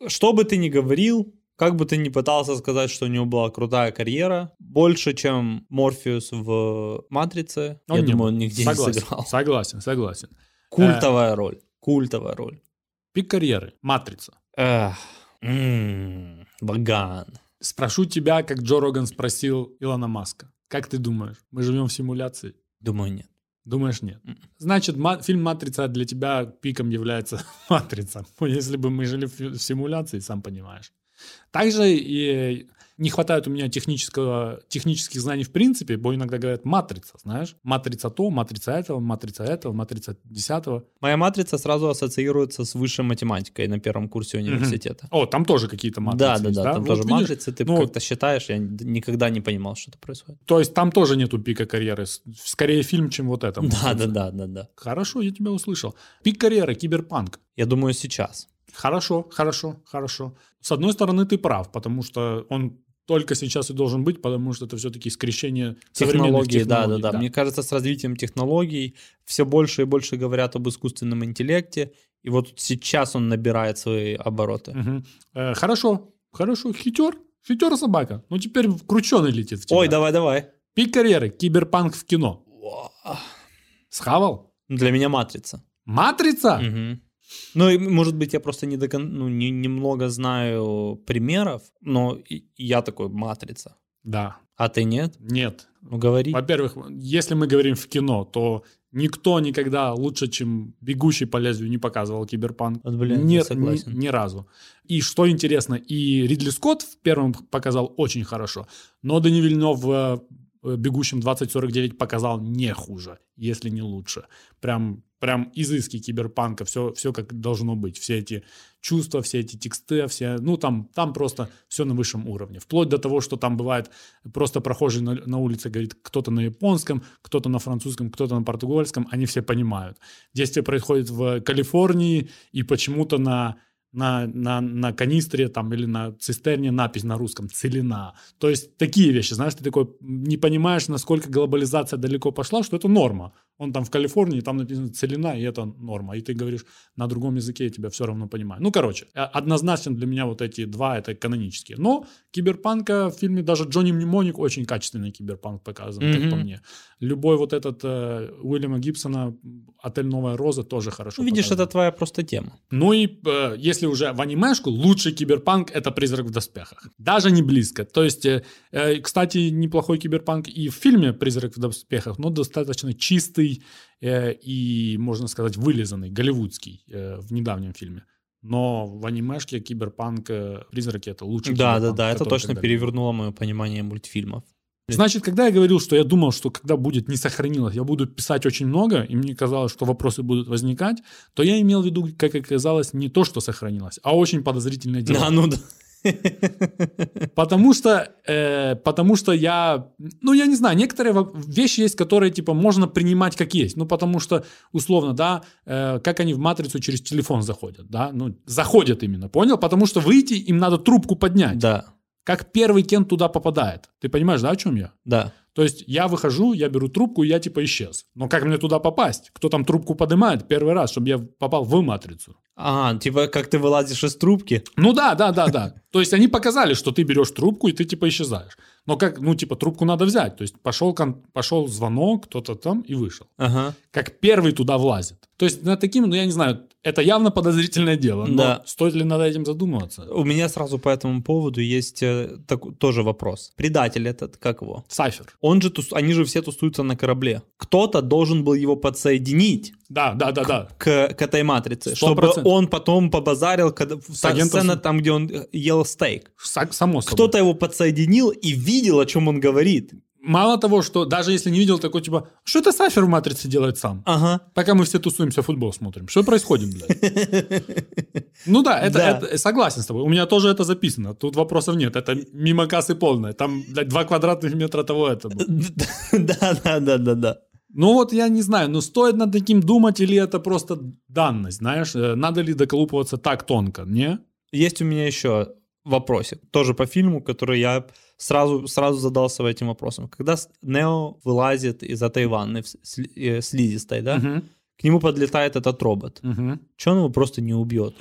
Что бы ты ни говорил, как бы ты ни пытался сказать, что у него была крутая карьера, больше, чем Морфеус в «Матрице», Он я не думаю, был. он нигде согласен, не сыграл. Согласен, согласен. Культовая роль. Культовая роль. Пик карьеры, «Матрица». Эх. М, Баган. Спрошу тебя, как Джо Роган спросил Илона Маска. Как ты думаешь, мы живем в симуляции? Думаю, нет. Думаешь, нет. Значит, ма- фильм «Матрица» для тебя пиком является «Матрица». Если бы мы жили в, в симуляции, сам понимаешь. Также и не хватает у меня технического, технических знаний в принципе, бо иногда говорят «матрица», знаешь? Матрица то, матрица этого, матрица этого, матрица десятого. Моя матрица сразу ассоциируется с высшей математикой на первом курсе университета. О, там тоже какие-то матрицы Да, да, есть, да, там Вот тоже видишь? матрицы, ты Ну, как-то считаешь, я никогда не понимал, что это происходит. То есть там тоже нету пика карьеры. Скорее фильм, чем вот это. Да, да, да, да, да. Хорошо, я тебя услышал. Пик карьеры, киберпанк. Я думаю, сейчас. Хорошо, хорошо, хорошо. С одной стороны, ты прав, потому что он только сейчас и должен быть, потому что это все-таки скрещение Технологии, да, да, технологий, да, Мне кажется, с развитием технологий все больше и больше говорят об искусственном интеллекте, и вот сейчас он набирает свои обороты. Мгм. Э, хорошо, хорошо, хитер, хитер собака. Ну теперь крученый летит в тебя. Ой, давай, давай. Пик карьеры, киберпанк в кино. Схавал? Для меня матрица. Матрица? Мгм. Ну, и, может быть, я просто не до кон- ну, не- немного знаю примеров, но я такой матрица. Да. А ты нет? Нет. Ну, говори. Во-первых, если мы говорим в кино, то никто никогда лучше, чем «Бегущий по лезвию» не показывал киберпанк. Вот, блин, Нет, согласен. Ни, ни разу. И что интересно, и Ридли Скотт в первом показал очень хорошо, но Дани Вильнев в э, «Бегущем 2049» показал не хуже, если не лучше. Прям, прям изыски киберпанка, все, все как должно быть. Все эти чувства, все эти тексты, все, ну там, там просто все на высшем уровне. Вплоть до того, что там бывает просто прохожий на, на улице говорит кто-то на японском, кто-то на французском, кто-то на португальском, они все понимают. Действие происходит в Калифорнии, и почему-то на на, на, на канистре там, или на цистерне напись на русском «целина». То есть такие вещи, знаешь, ты такой не понимаешь, насколько глобализация далеко пошла, что это норма. Он там в Калифорнии, там написано «целина», и это норма. И ты говоришь на другом языке, я тебя все равно понимаю. Ну, короче, э, однозначно для меня вот эти два — это канонические. Но киберпанка в фильме даже Джонни Мнемоник очень качественный киберпанк показан, как Мгм. по мне. Любой вот этот э, Уильяма Гибсона «Отель Новая Роза» тоже хорошо Ну, Видишь, показан. это твоя просто тема. Ну и э, если уже в анимешку, лучший киберпанк — это «Призрак в доспехах». Даже не близко. То есть, э, э, кстати, неплохой киберпанк и в фильме «Призрак в доспехах», но достаточно чистый э, и, можно сказать, вылизанный, голливудский э, в недавнем фильме. Но в анимешке киберпанк э, «Призраки» — это лучший Да, да, да, это точно перевернуло мое понимание мультфильмов. Значит, когда я говорил, что я думал, что когда будет не сохранилось, я буду писать очень много, и мне казалось, что вопросы будут возникать, то я имел в виду, как оказалось, не то, что сохранилось, а очень подозрительное дело. А, ну да. Потому что, э, потому что я, ну я не знаю, некоторые вещи есть, которые типа можно принимать как есть. Ну потому что условно, да, э, как они в матрицу через телефон заходят, да, ну заходят именно, понял? Потому что выйти им надо трубку поднять. Да, Как первый Кен туда попадает. Ты понимаешь, да, о чем я? да. То есть я выхожу, я беру трубку, и я типа исчез. Но как мне туда попасть? Кто там трубку поднимает первый раз, чтобы я попал в матрицу? А, типа, как ты вылазишь из трубки? Ну да, да, да, да. То есть они показали, что ты берешь трубку, и ты типа исчезаешь. Но как, ну типа трубку надо взять. То есть пошел, пошел звонок, кто-то там и вышел. Ага. Как первый туда влазит. То есть над таким, ну я не знаю, это явно подозрительное дело. Но Да. стоит ли над этим задумываться? У меня сразу по этому поводу есть э, так- тоже вопрос. Предатель этот, как его? Сайфер. Он же, тус- они же все тусуются на корабле. Кто-то должен был его подсоединить Да, да, да, да. к, к этой матрице, Сто чтобы процентов. он потом побазарил, когда агентом сцена с- там, где он э, ел стейк. Са- Само собой. Кто-то его подсоединил и видел, о чем он говорит. Мало того, что даже если не видел, такой типа, что это Сайфер в матрице делает сам? Ага. Пока мы все тусуемся, футбол смотрим. Что происходит, блядь? Ну да, это, Да. это- согласен с тобой. У меня тоже это записано. Тут вопросов нет. Это мимо кассы полное. Там, блядь, два квадратных метра того этого. Да, да, да, да, да. Ну вот я не знаю, ну стоит над таким думать или это просто данность, знаешь? Э, Надо ли доколупываться так тонко, не? Есть у меня еще вопросик, тоже по фильму, который я сразу, сразу задался этим вопросом. Когда Нео вылазит из этой ванны э, слизистой, да, Мгм, к нему подлетает этот робот. мгм. Че он его просто не убьет?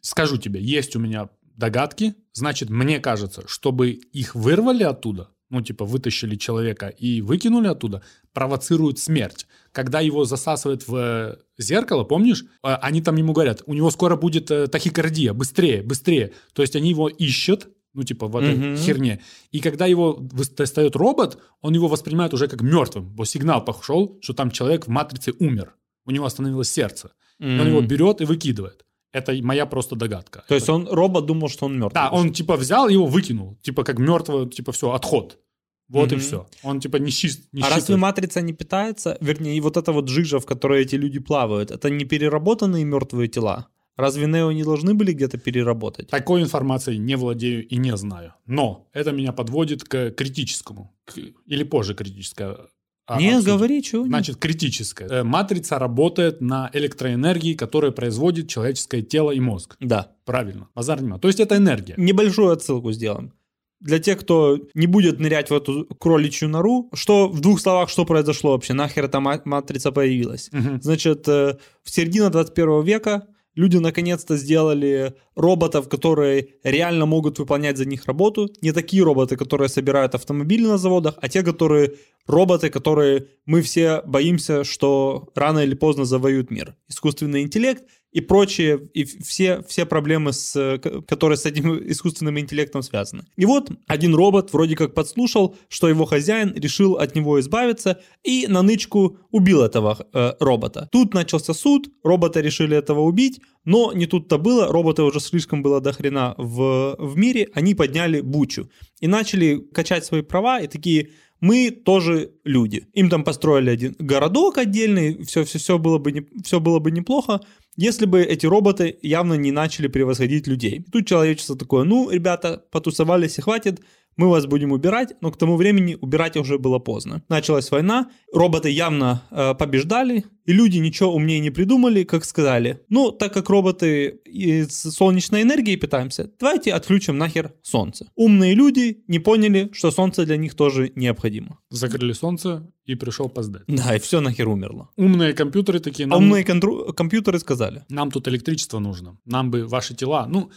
Скажу тебе, есть у меня догадки, значит, мне кажется, чтобы их вырвали оттуда, ну, типа, вытащили человека и выкинули оттуда, провоцирует смерть. Когда его засасывает в э, зеркало, помнишь, э, они там ему говорят, у него скоро будет э, тахикардия, быстрее, быстрее. То есть они его ищут, ну, типа, в этой Мгм. херне. И когда его достает робот, он его воспринимает уже как мертвым, бо сигнал пошел, что там человек в матрице умер, у него остановилось сердце. И он его берет и выкидывает. Это моя просто догадка. То есть он, робот думал, что он мертв. Да, он типа взял и его выкинул. Типа как мертвого, типа все, отход. Вот и Мгм. все. Он типа не, счит, не А разве считывает. матрица не питается? Вернее, и вот эта вот жижа, в которой эти люди плавают, это не переработанные мертвые тела? Разве Нео не должны были где-то переработать? Такой информацией не владею и не знаю. Но это меня подводит к критическому. к- или позже критическое. А, не, обсудим. говори, чего Значит, критическое. Э, Матрица работает на электроэнергии, которую производит человеческое тело и мозг. Да. Правильно. Базар нема. То есть это энергия. Небольшую отсылку сделаем. Для тех, кто не будет нырять в эту кроличью нору, что в двух словах, что произошло вообще, нахер эта ма- матрица появилась? Мгм. Значит, э, в середине 21 века люди наконец-то сделали роботов, которые реально могут выполнять за них работу. Не такие роботы, которые собирают автомобили на заводах, а те, которые роботы, которые мы все боимся, что рано или поздно завоюют мир. Искусственный интеллект и прочие, и все, все проблемы, с, которые с этим искусственным интеллектом связаны. И вот один робот вроде как подслушал, что его хозяин решил от него избавиться и на нычку убил этого э, робота. Тут начался суд, робота решили этого убить, но не тут-то было, робота уже слишком было до хрена в, в мире, они подняли бучу и начали качать свои права и такие мы тоже люди. Им там построили один городок отдельный, все, все, все, было, бы не, все было бы неплохо, если бы эти роботы явно не начали превосходить людей. Тут человечество такое, ну, ребята, потусовались и хватит, мы вас будем убирать, но к тому времени убирать уже было поздно. Началась война, роботы явно э, побеждали, и люди ничего умнее не придумали, как сказали. Ну, так как роботы из солнечной энергии питаемся, давайте отключим нахер солнце. Умные люди не поняли, что солнце для них тоже необходимо. Закрыли солнце и пришел поздать. Да, и все нахер умерло. Умные компьютеры такие, А нам, умные контру- компьютеры сказали. нам тут электричество нужно. Нам бы ваши тела. Ну,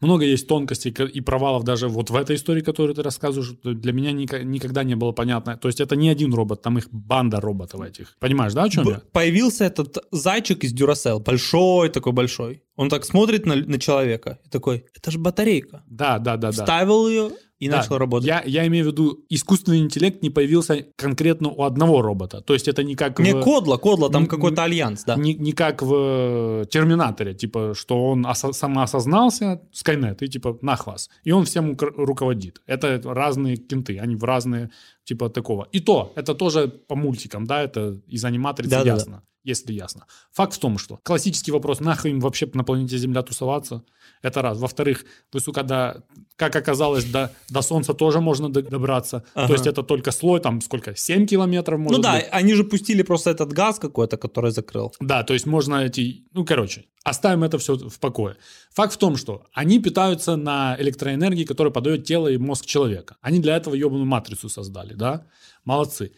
много есть тонкостей ко- и провалов даже вот в этой истории, которую ты рассказываешь. Для меня никогда не было понятно. То есть это не один робот, там их банда роботов этих. Понимаешь, да, о чем Б- я? Появился этот зайчик из Duracell, большой такой большой. Он так смотрит на, на человека и такой, это же батарейка. Да, да, да, да. Вставил ее и Да, начал работать. Я, я имею в виду, искусственный интеллект не появился конкретно у одного робота. То есть это не как Не в... Кодла, Кодла, там какой-то альянс, да. Не, не как в э, Терминаторе, типа, что он осо- самоосознался, Скайнет, и типа, нах вас. И он всем руководит. Это разные кенты, они в разные, типа, такого. И то, это тоже по мультикам, да, это из аниматрицы Да-да-да. ясно, если ясно. Факт в том, что классический вопрос, нахуй им вообще на планете Земля тусоваться, это раз. Во-вторых, вы, сука, до, как оказалось, до, до Солнца тоже можно до- добраться. Ага. То есть это только слой, там, сколько, 7 километров, может Ну да, быть? они же пустили просто этот газ какой-то, который закрыл. Да, то есть можно эти... Ну, короче, оставим это все в покое. Факт в том, что они питаются на электроэнергии, которую подает тело и мозг человека. Они для этого ебаную матрицу создали, да? Молодцы.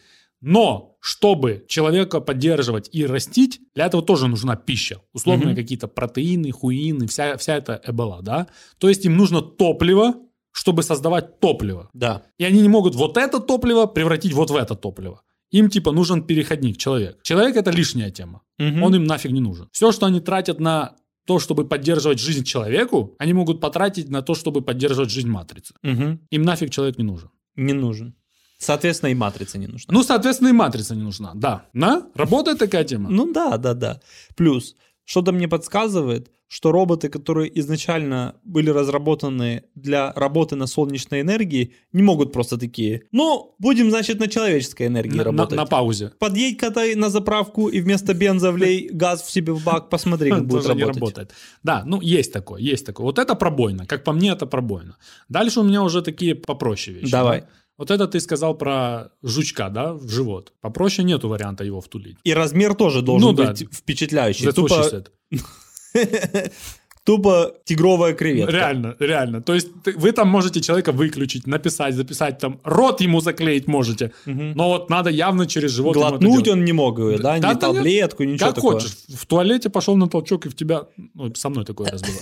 Но, чтобы человека поддерживать и растить, для этого тоже нужна пища. Условные Мгм. какие-то протеины, хуины, вся, вся эта эбола, да? То есть им нужно топливо, чтобы создавать топливо. Да. И они не могут вот это топливо превратить вот в это топливо. Им типа нужен переходник, человек. Человек это лишняя тема. Мгм. Он им нафиг не нужен. Все, что они тратят на то, чтобы поддерживать жизнь человеку, они могут потратить на то, чтобы поддерживать жизнь матрицы. Мгм. Им нафиг человек не нужен. Не нужен. Соответственно, и матрица не нужна. Ну, соответственно, и матрица не нужна. Да. На? Работает такая тема? Ну да, да, да. Плюс, что-то мне подсказывает, что роботы, которые изначально были разработаны для работы на солнечной энергии, не могут просто такие, ну, будем, значит, на человеческой энергии на, на- работать. на паузе. Подъедь-ка ты на заправку и вместо бенза влей газ в себе в бак, посмотри, как будет работать. работает. Да, ну есть такое, есть такое. Вот это пробойно. Как по мне, это пробойно. Дальше у меня уже такие попроще вещи. Давай. да. Вот это ты сказал про жучка, да, в живот. Попроще нету варианта его втулить. И размер тоже должен Ну да. быть впечатляющий. Тупо, тупо тигровая креветка. Реально, реально. То есть ты- вы там можете человека выключить, написать, записать, там рот ему заклеить можете. Но вот надо явно через живот Глотнуть он не мог ее, да? Да, Ни да нет. таблетку, ничего Как такого. хочешь. В туалете пошел на толчок, и в тебя... Ну, со мной такое раз было.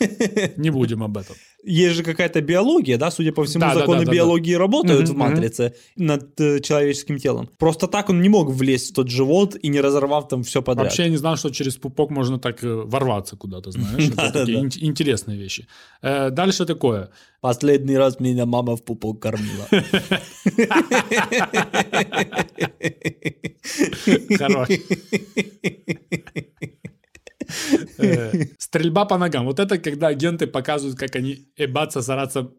Не будем об этом. Есть же какая-то биология, да, судя по всему, Да, да, законы да, да, да. биологии работают Мгм, в матрице над э, человеческим телом. Просто так он не мог влезть в тот живот и не разорвав там все подряд. Вообще я не знал, что через пупок можно так э, ворваться куда-то, знаешь. Это Да-да-да. такие ин- интересные вещи. Э, Дальше такое. Последний раз меня мама в пупок кормила. Хорош. Э, Стрельба по ногам. Вот это когда агенты показывают, как они ебаться, зараться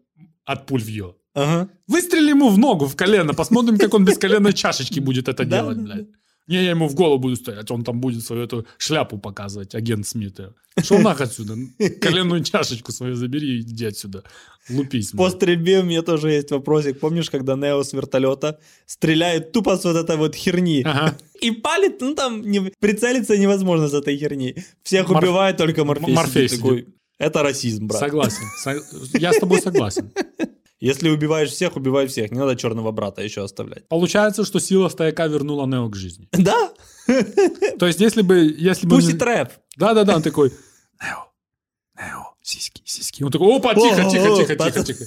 от пуль в ее. Ага. Выстрели ему в ногу, в колено, посмотрим, как он без коленной чашечки будет это делать, блядь. Не, я ему в голову буду стоять, он там будет свою эту шляпу показывать, агент Смита. Шел нах отсюда, коленную чашечку свою забери и иди отсюда. Лупись. По стрельбе у меня тоже есть вопросик. Помнишь, когда Нео с вертолета стреляет тупо с вот этой вот херни? Ага. И палит, ну там не- прицелиться невозможно с этой херни. Всех Морф- убивает только Морфей. Морфей сидит такой, Это расизм, брат. Согласен. Со- Я с тобой согласен. Если убиваешь всех, убивай всех. Не надо черного брата еще оставлять. Получается, что сила стояка вернула Нео к жизни. Да, То есть, если бы... Если бы пусть и трэп. Да-да-да, он такой... Нео, Нео, сиськи, сиськи. Он такой, опа, тихо, тихо, тихо, тихо, тихо.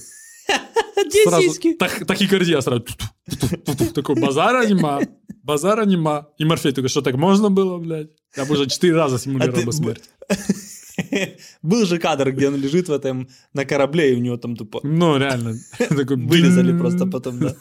Где сиськи? тах- Тахикардия сразу. Такой, базара нема, базара нема. И Морфей такой, что так можно было, блядь? Я бы уже четыре раза А симулировал смерть. Был же кадр, где он лежит в этом на корабле, и у него там тупо Ну, реально. Вылезали просто потом, да.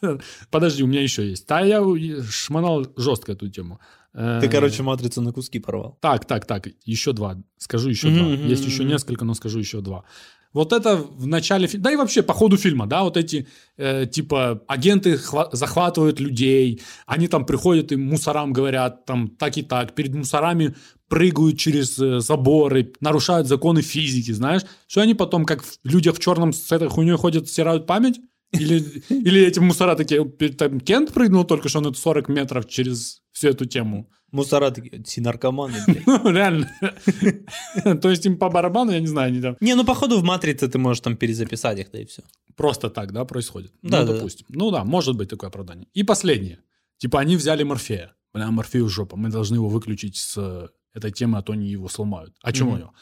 Подожди, у меня еще есть. Да, я шмонал жестко эту тему. Э, Ты, короче, матрицу на куски порвал. Так, так, так, еще два. Скажу еще два. Есть еще несколько, но скажу еще два. Вот это в начале фильма, да и вообще по ходу фильма, да, вот эти э, типа агенты хва- захватывают людей, они там приходят и мусорам говорят там так и так, перед мусорами прыгают через э, заборы, нарушают законы физики, знаешь, что они потом как в людях в черном с этой хуйней ходят, стирают память? Или, или эти мусора такие, «Пи- там Кент прыгнул только что на 40 метров через всю эту тему. Мусора такие, все наркоманы, блядь. Ну, реально. То есть им по барабану, я не знаю, они там Не, ну походу в матрице ты можешь там перезаписать их, да и все. просто так, да, происходит. Да, ну, допустим. Ну да, может быть такое оправдание. И последнее. Типа они взяли Морфея. Бля, Морфею жопа. Мы должны его выключить с э, этой темы, а то они его сломают. А чему Мгм. у него?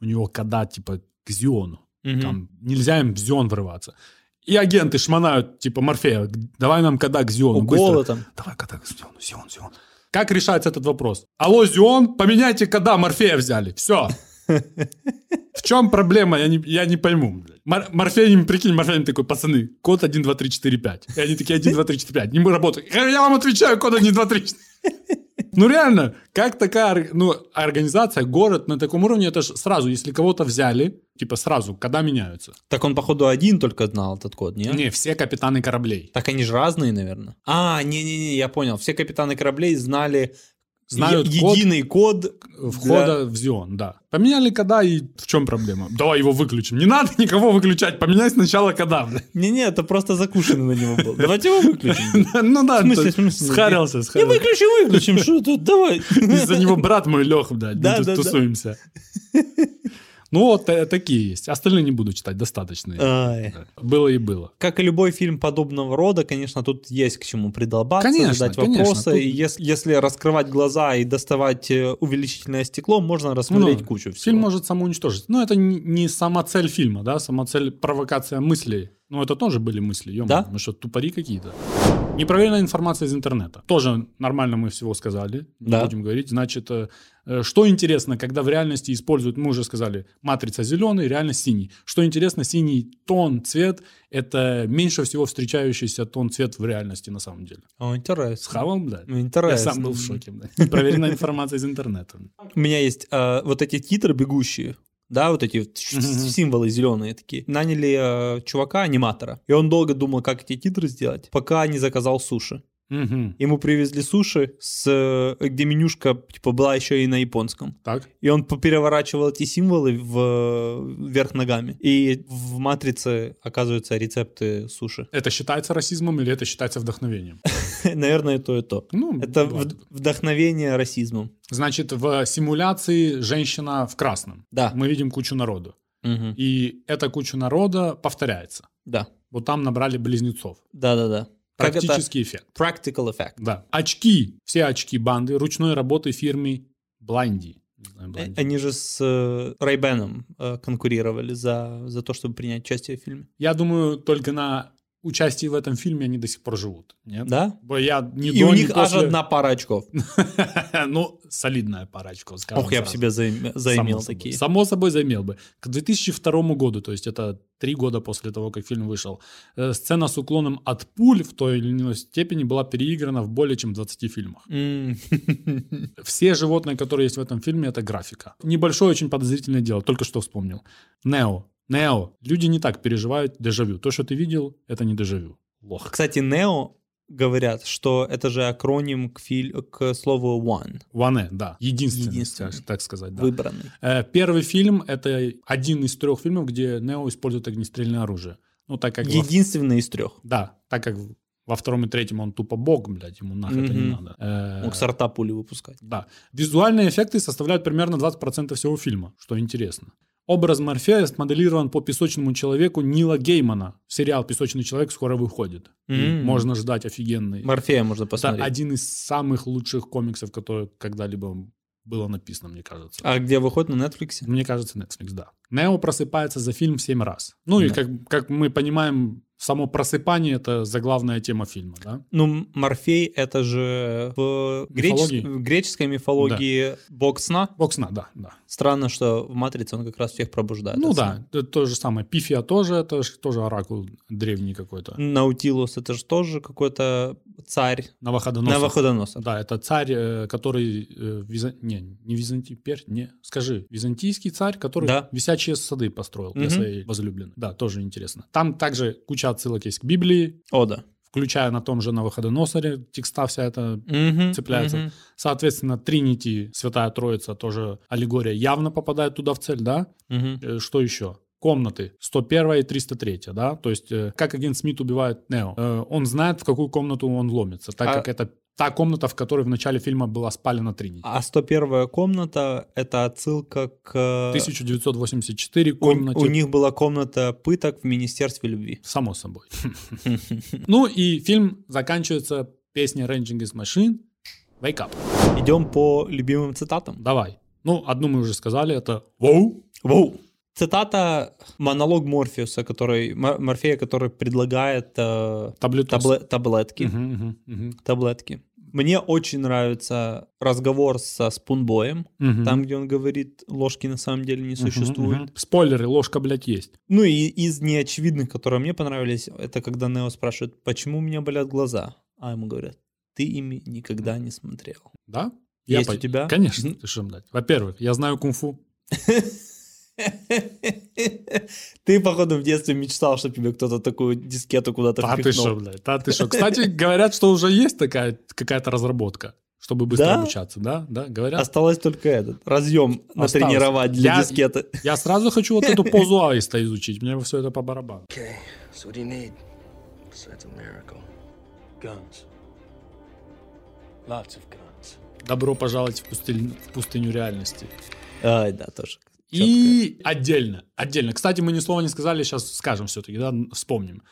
У него кода типа к Зиону. Там нельзя им в Зион врываться. И агенты шмонают, типа, Морфея, давай нам кода к Зиону. Там. Давай кода к Зиону, Зион, Зион. Как решается этот вопрос? Алло, Зион, поменяйте кода, Морфея взяли. Все. В чем проблема? Я не, я не пойму. Мор- Морфей, прикинь, Морфей такой, пацаны, код 1, 2, 3, 4, 5. И они такие 1, 2, 3, 4, 5. Не мы работаем. Я вам отвечаю, код 1, 2, 3, 4. Ну реально, как такая ну, организация, город на таком уровне, это же сразу, если кого-то взяли, типа сразу, когда меняются. Так он, походу, один только знал этот код, не? Не, все капитаны кораблей. Так они же разные, наверное. А, не-не-не, я понял. Все капитаны кораблей знали Знают е- код единый код Входа в Зион, да. Поменяли кода, и в чем проблема? Давай его выключим. Не надо никого выключать, поменяй сначала кода. Не-не, это просто закушенный на него был. Давайте его выключим. Ну да, смысле? схарился, Не схарился. выключим, что тут, давай. Из-за него брат мой Лех, да. тусуемся. Ну вот э, такие есть. Остальные не буду читать, достаточно. Было и было. Как и любой фильм подобного рода, конечно, тут есть к чему придолбаться, Конечно, задать конечно, вопросы. тут- И ес- если раскрывать глаза и доставать э, увеличительное стекло, можно рассмотреть Ну, кучу всего. Фильм может самоуничтожить. Но это не не сама цель фильма, да, сама цель провокация мыслей. Ну, это тоже были мысли, ё Да? Мы что, тупари какие-то? Непроверенная информация из интернета. Тоже нормально мы всего сказали. Не Да. будем говорить. Значит, э, э, что интересно, когда в реальности используют, мы уже сказали, матрица зеленый, реально синий. Что интересно, синий тон, цвет – это меньше всего встречающийся тон, цвет в реальности на самом деле. О, интересно. Схавал, блядь? Ну, Я Интересно. сам был в шоке. Непроверенная информация из интернета. У меня есть э, вот эти титры бегущие, да, вот эти вот символы зеленые такие. Наняли э, чувака, аниматора, и он долго думал, как эти титры сделать, пока не заказал суши. Мгм. Ему привезли суши, с, э, где менюшка типа, была еще и на японском. Так. И он переворачивал эти символы в, вверх ногами. И в «Матрице» оказываются рецепты суши. Это считается расизмом или это считается вдохновением? Наверное, то, и то. Ну, Это бывает. вд- вдохновение расизмом. Значит, в симуляции женщина в красном. Да. Мы видим кучу народу. Мгм. И эта куча народа повторяется. Да. Вот там набрали близнецов. Да-да-да. Это? Практический эффект. Practical effect. Да. Очки. Все очки банды ручной работы фирмы знаю, Э. Они же с э, Райбеном э, конкурировали за, за то, чтобы принять участие в фильме. Я думаю, только на участии в этом фильме они до сих пор живут. Нет? Да? Бо я ни И до, у ни них аж после- одна пара очков. ну, солидная пара очков, скажем Ох, я бы себе заимел такие. Само собой заимел бы. К 2002 году, то есть это три года после того, как фильм вышел, э, сцена с уклоном от пуль в той или иной степени была переиграна в более чем 20 фильмах. Все животные, которые есть в этом фильме, это графика. Небольшое, очень подозрительное дело, только что вспомнил. Нео. Нео. Люди не так переживают дежавю. То, что ты видел, это не дежавю. Лох. Кстати, Нео говорят, что это же акроним к, филь- к слову one, Ване, да. Единственный, Единственный. так сказать. Да. выбранный. Э, Первый фильм — это один из трех фильмов, где Нео использует огнестрельное оружие. Ну, так как... во- Единственный из трех. Да, так как во втором и третьем он тупо бог, блядь, ему нахер это не надо. Э, Мог с рта пули выпускать. Да. Визуальные эффекты составляют примерно 20% всего фильма, что интересно. Образ Морфея смоделирован по песочному человеку Нила Геймана. Сериал «Песочный человек» скоро выходит. И М. можно ждать офигенный. Морфея можно Это посмотреть. один из самых лучших комиксов, который когда-либо было написано, мне кажется. А где выходит на Netflix? Мне кажется, Netflix, да. Нео просыпается за фильм семь раз. Ну и Да. как, как мы понимаем, само просыпание — это заглавная тема фильма, да? Ну, Морфей это же в, Мифологии? в греческой мифологии бог сна. Бог сна, да, да. Странно, что в Матрице он как раз всех пробуждает. ну да, это то же самое. Пифия тоже, это ж тоже оракул древний какой-то. Наутилус это же тоже какой-то царь Навуходоносор. Навуходоносор. Да, это царь, э, который... э, Виза- Не, не Византий, Пер... Не, скажи. Византийский царь, который Да. висячие сады построил для Мгм. своей возлюбленной. Да, тоже интересно. Там также куча отсылок есть к Библии, О, да. Включая на том же Навуходоносоре. Текста вся эта Мгм, цепляется. мгм. Соответственно, Тринити, Святая Троица, тоже аллегория, явно попадает туда в цель, да? Э, Что еще? Комнаты 101 и 303, да? То есть, э, как агент Смит убивает Нео. Э, Он знает, в какую комнату он ломится, так А- как это та комната, в которой в начале фильма была спалена Тринити. А 101 комната — это отсылка к... 1984 У, комнате. у них была комната пыток в Министерстве любви. Само собой. Ну и фильм заканчивается песней Ranging is Machine Wake Up. Идем по любимым цитатам. Давай. Ну, одну мы уже сказали, это «Воу». Воу. Цитата монолог Морфеуса, который Морфея, который предлагает э, табле- таблетки. Мгм, мгм, мгм. Таблетки. Мне очень нравится разговор со Спунбоем, Мгм. там, где он говорит, ложки на самом деле не существует. мгм. Спойлеры, ложка, блядь, есть. Ну и из неочевидных, которые мне понравились, это когда Нео спрашивает, почему у меня болят глаза? А ему говорят, ты ими никогда не смотрел. Да? Есть по- у тебя? Конечно, ты что, блядь. Во-первых, я знаю кунг-фу. Ты, походу, в детстве мечтал, чтобы тебе кто-то такую дискету куда-то Да ты впихнул. что, блядь, да ты что. Кстати, говорят, что уже есть такая какая-то разработка, чтобы быстро Да? обучаться, да? Да, говорят. Осталось только этот разъем Осталось. натренировать для Я- дискеты. Я сразу хочу вот эту позу аиста изучить, мне все это по барабану. Okay, so what do you need besides a miracle? Guns. Lots of guns. Добро пожаловать в пустыню, в пустыню реальности. Ай, да, тоже. И отдельно, отдельно. Кстати, мы ни слова не сказали, сейчас скажем все-таки, да, вспомним.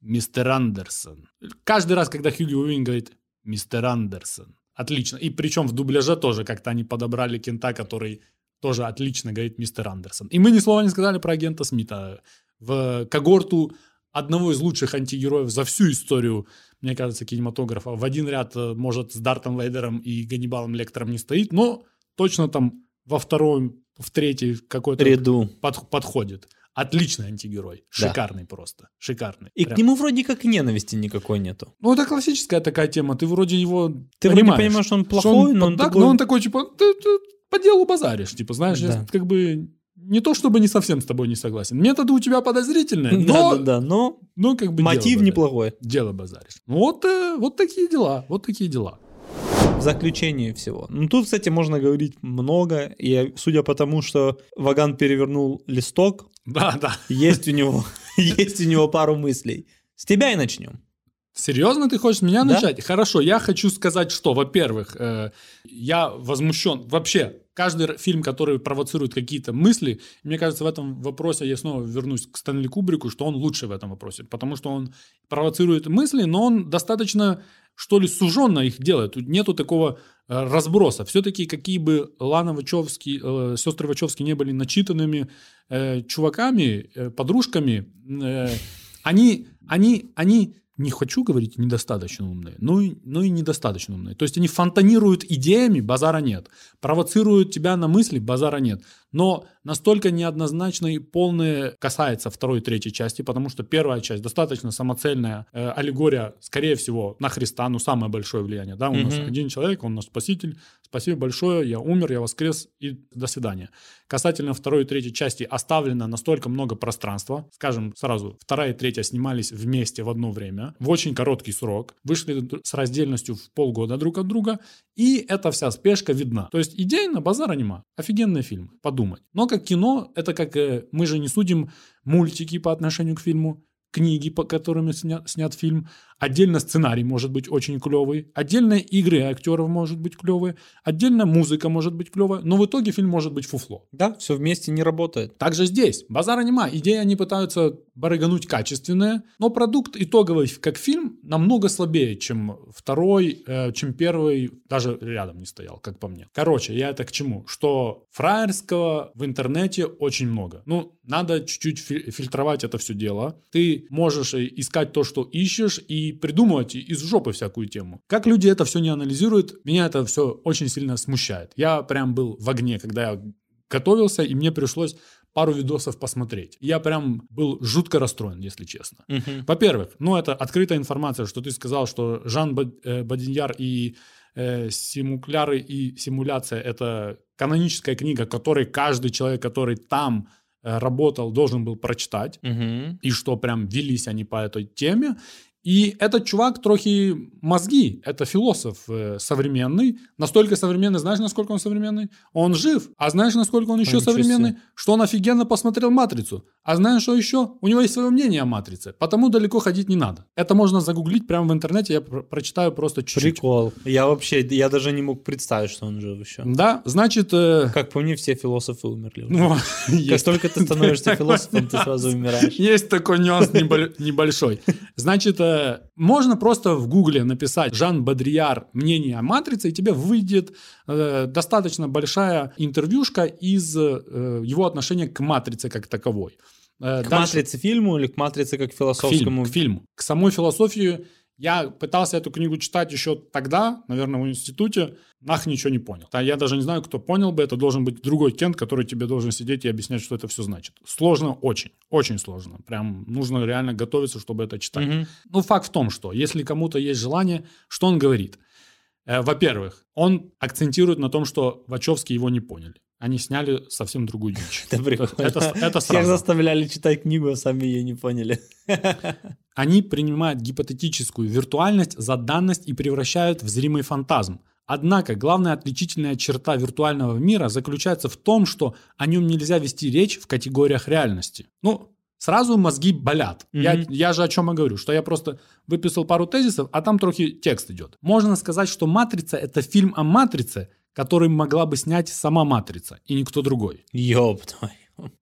Мистер Андерсон. Каждый раз, когда Хьюги Уивин говорит «Мистер Андерсон», отлично. И причем в дубляже тоже как-то они подобрали кента, который тоже отлично говорит «Мистер Андерсон». И мы ни слова не сказали про агента Смита. В когорту одного из лучших антигероев за всю историю, мне кажется, кинематографа. В один ряд, э, может, с Дартом Вейдером и Ганнибалом Лектором не стоит, но точно там во втором, в третий какой-то Ряду. под- подходит. Отличный антигерой. Да. Шикарный просто. Шикарный. И Прям. к нему вроде как ненависти никакой нету. Ну, это классическая такая тема. Ты вроде его Ты вроде понимаешь, что он плохой, но он так, такой- но он такой, типа, ты, ты по делу базаришь. Типа, знаешь, Да. как бы не то чтобы не совсем с тобой не согласен. Методы у тебя подозрительные, но, Да-да-да, но но как бы мотив дело неплохой. Дело базаришь. Ну Вот, э, вот такие дела, вот такие дела. В заключение всего. Ну, тут, кстати, можно говорить много, и судя по тому, что Ваган перевернул листок, Да, да. есть у него, есть у него пару мыслей. С тебя и начнем. Серьезно ты хочешь меня Да. начать? Хорошо, я хочу сказать, что, во-первых, э, я возмущен. Вообще, каждый фильм, который провоцирует какие-то мысли, мне кажется, в этом вопросе я снова вернусь к Стэнли Кубрику, что он лучше в этом вопросе, потому что он провоцирует мысли, но он достаточно, что ли, суженно их делает. Тут нету такого э, разброса. Все-таки какие бы Лана Вачовски, э, сестры Вачовски не были начитанными э, чуваками, э, подружками, э, они, они, они, не хочу говорить недостаточно умные, но и, но и недостаточно умные. То есть они фонтанируют идеями, базара нет. Провоцируют тебя на мысли, базара нет. Но настолько неоднозначно и полное касается второй и третьей части, потому что первая часть достаточно самоцельная э, аллегория, скорее всего, на Христа, ну, самое большое влияние. Да? У нас Мгм. один человек, он наш спаситель, спасибо большое, я умер, я воскрес, и до свидания. Касательно второй и третьей части оставлено настолько много пространства. Скажем сразу, вторая и третья снимались вместе в одно время, в очень короткий срок, вышли с раздельностью в полгода друг от друга, и эта вся спешка видна. То есть идейно базара нема. Офигенный фильм, подумать. Но как кино, это как э, мы же не судим мультики по отношению к фильму, книги, по которым снят, снят фильм. Отдельно сценарий может быть очень клевый, отдельно игры актеров может быть клевые, отдельно музыка может быть клевая, но в итоге фильм может быть фуфло. Да, все вместе не работает. Также здесь. Базара нема. Идеи они пытаются барыгануть качественные, но продукт итоговый как фильм намного слабее, чем второй, э, чем первый, даже рядом не стоял, как по мне. Короче, я это к чему? Что фраерского в интернете очень много. Ну, надо чуть-чуть фи- фильтровать это все дело. Ты можешь э, искать то, что ищешь, и придумывать из жопы всякую тему. Как люди это все не анализируют, меня это все очень сильно смущает. Я прям был в огне, когда я готовился, и мне пришлось пару видосов посмотреть. Я прям был жутко расстроен, если честно. Во-первых, ну это открытая информация, что ты сказал, что Жан э, Бадиньяр и э, симукляры и симуляция это каноническая книга, которой каждый человек, который там э, работал, должен был прочитать Мгм. и что прям велись они по этой теме. И этот чувак трохи мозги, это философ э, современный, настолько современный, знаешь, насколько он современный? Он жив, а знаешь, насколько он еще ничего современный? себе. Что он офигенно посмотрел «Матрицу». А знаешь, что еще? У него есть свое мнение о «Матрице», потому далеко ходить не надо. Это можно загуглить прямо в интернете, я про- прочитаю просто чуть-чуть. Прикол. Я вообще, я даже не мог представить, что он жив еще. Да, значит... э, Как по мне, все философы умерли. ну, Как только ты становишься философом, ты сразу умираешь. Есть такой нюанс небо- небольшой. Значит, э, можно просто в гугле написать Жан Бодрияр «Мнение о матрице», и тебе выйдет э, достаточно большая интервьюшка из э, его отношения к матрице как таковой. Э, К дальше- матрице фильму или к матрице как философскому? к фильму. К самой философии я пытался эту книгу читать еще тогда, наверное, в институте, нах ничего не понял. Я даже не знаю, кто понял бы, это должен быть другой кент, который тебе должен сидеть и объяснять, что это все значит. Сложно очень, очень сложно. Прям нужно реально готовиться, чтобы это читать. Мгм. Ну, факт в том, что если кому-то есть желание, что он говорит? Э, Во-первых, он акцентирует на том, что Вачовски его не поняли. Они сняли совсем другую дичь. Это прикольно. Это, Всех заставляли читать книгу, а сами ее не поняли. Они принимают гипотетическую виртуальность за данность и превращают в зримый фантазм. Однако главная отличительная черта виртуального мира заключается в том, что о нем нельзя вести речь в категориях реальности. Ну, сразу мозги болят. Я, Мгм. я же о чем и говорю, что я просто выписал пару тезисов, а там трохи текст идет. Можно сказать, что «Матрица» — это фильм о матрице, который могла бы снять сама «Матрица» и никто другой. Ёб.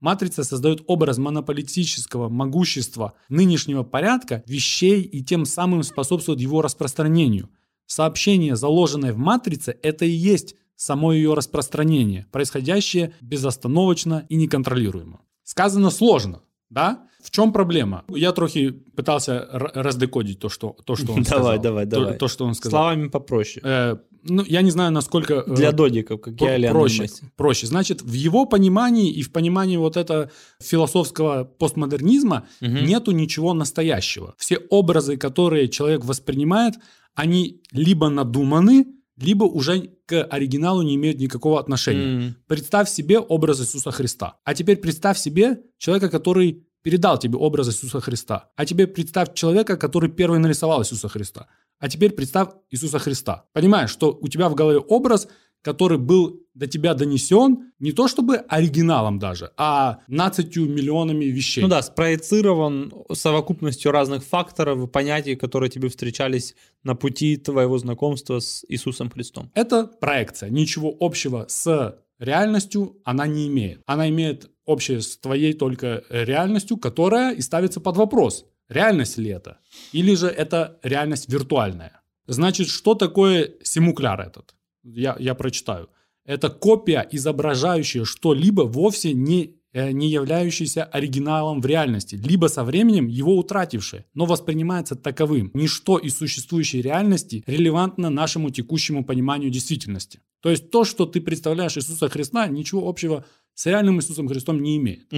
Матрица создает образ монополистического могущества нынешнего порядка вещей и тем самым способствует его распространению. Сообщение, заложенное в матрице, это и есть само ее распространение, происходящее безостановочно и неконтролируемо. Сказано сложно, да? В чем проблема? Я трохи пытался раздекодить то, что, то, что он сказал. Давай, давай, То- давай. То, что он сказал. Словами попроще. Э, ну, я не знаю, насколько... э, Для додиков, как я или проще, проще. Значит, в его понимании и в понимании вот этого философского постмодернизма Мгм. нету ничего настоящего. Все образы, которые человек воспринимает, они либо надуманы, либо уже к оригиналу не имеют никакого отношения. М. Представь себе образ Иисуса Христа. А теперь представь себе человека, который передал тебе образ Иисуса Христа. А теперь представь человека, который первый нарисовал Иисуса Христа. А теперь представь Иисуса Христа. Понимаешь, что у тебя в голове образ, который был до тебя донесен не то чтобы оригиналом даже, а 15 миллионами вещей. Ну да, спроецирован совокупностью разных факторов и понятий, которые тебе встречались на пути твоего знакомства с Иисусом Христом. Это проекция. Ничего общего с реальностью она не имеет. Она имеет общее с твоей только реальностью, которая и ставится под вопрос. Реальность ли это? Или же это реальность виртуальная? Значит, что такое симукляр этот? Я, я прочитаю. Это копия, изображающая что-либо вовсе не, э, не являющийся оригиналом в реальности, либо со временем его утратившее, но воспринимается таковым. Ничто из существующей реальности релевантно нашему текущему пониманию действительности. То есть то, что ты представляешь Иисуса Христа, ничего общего с реальным Иисусом Христом не имеет.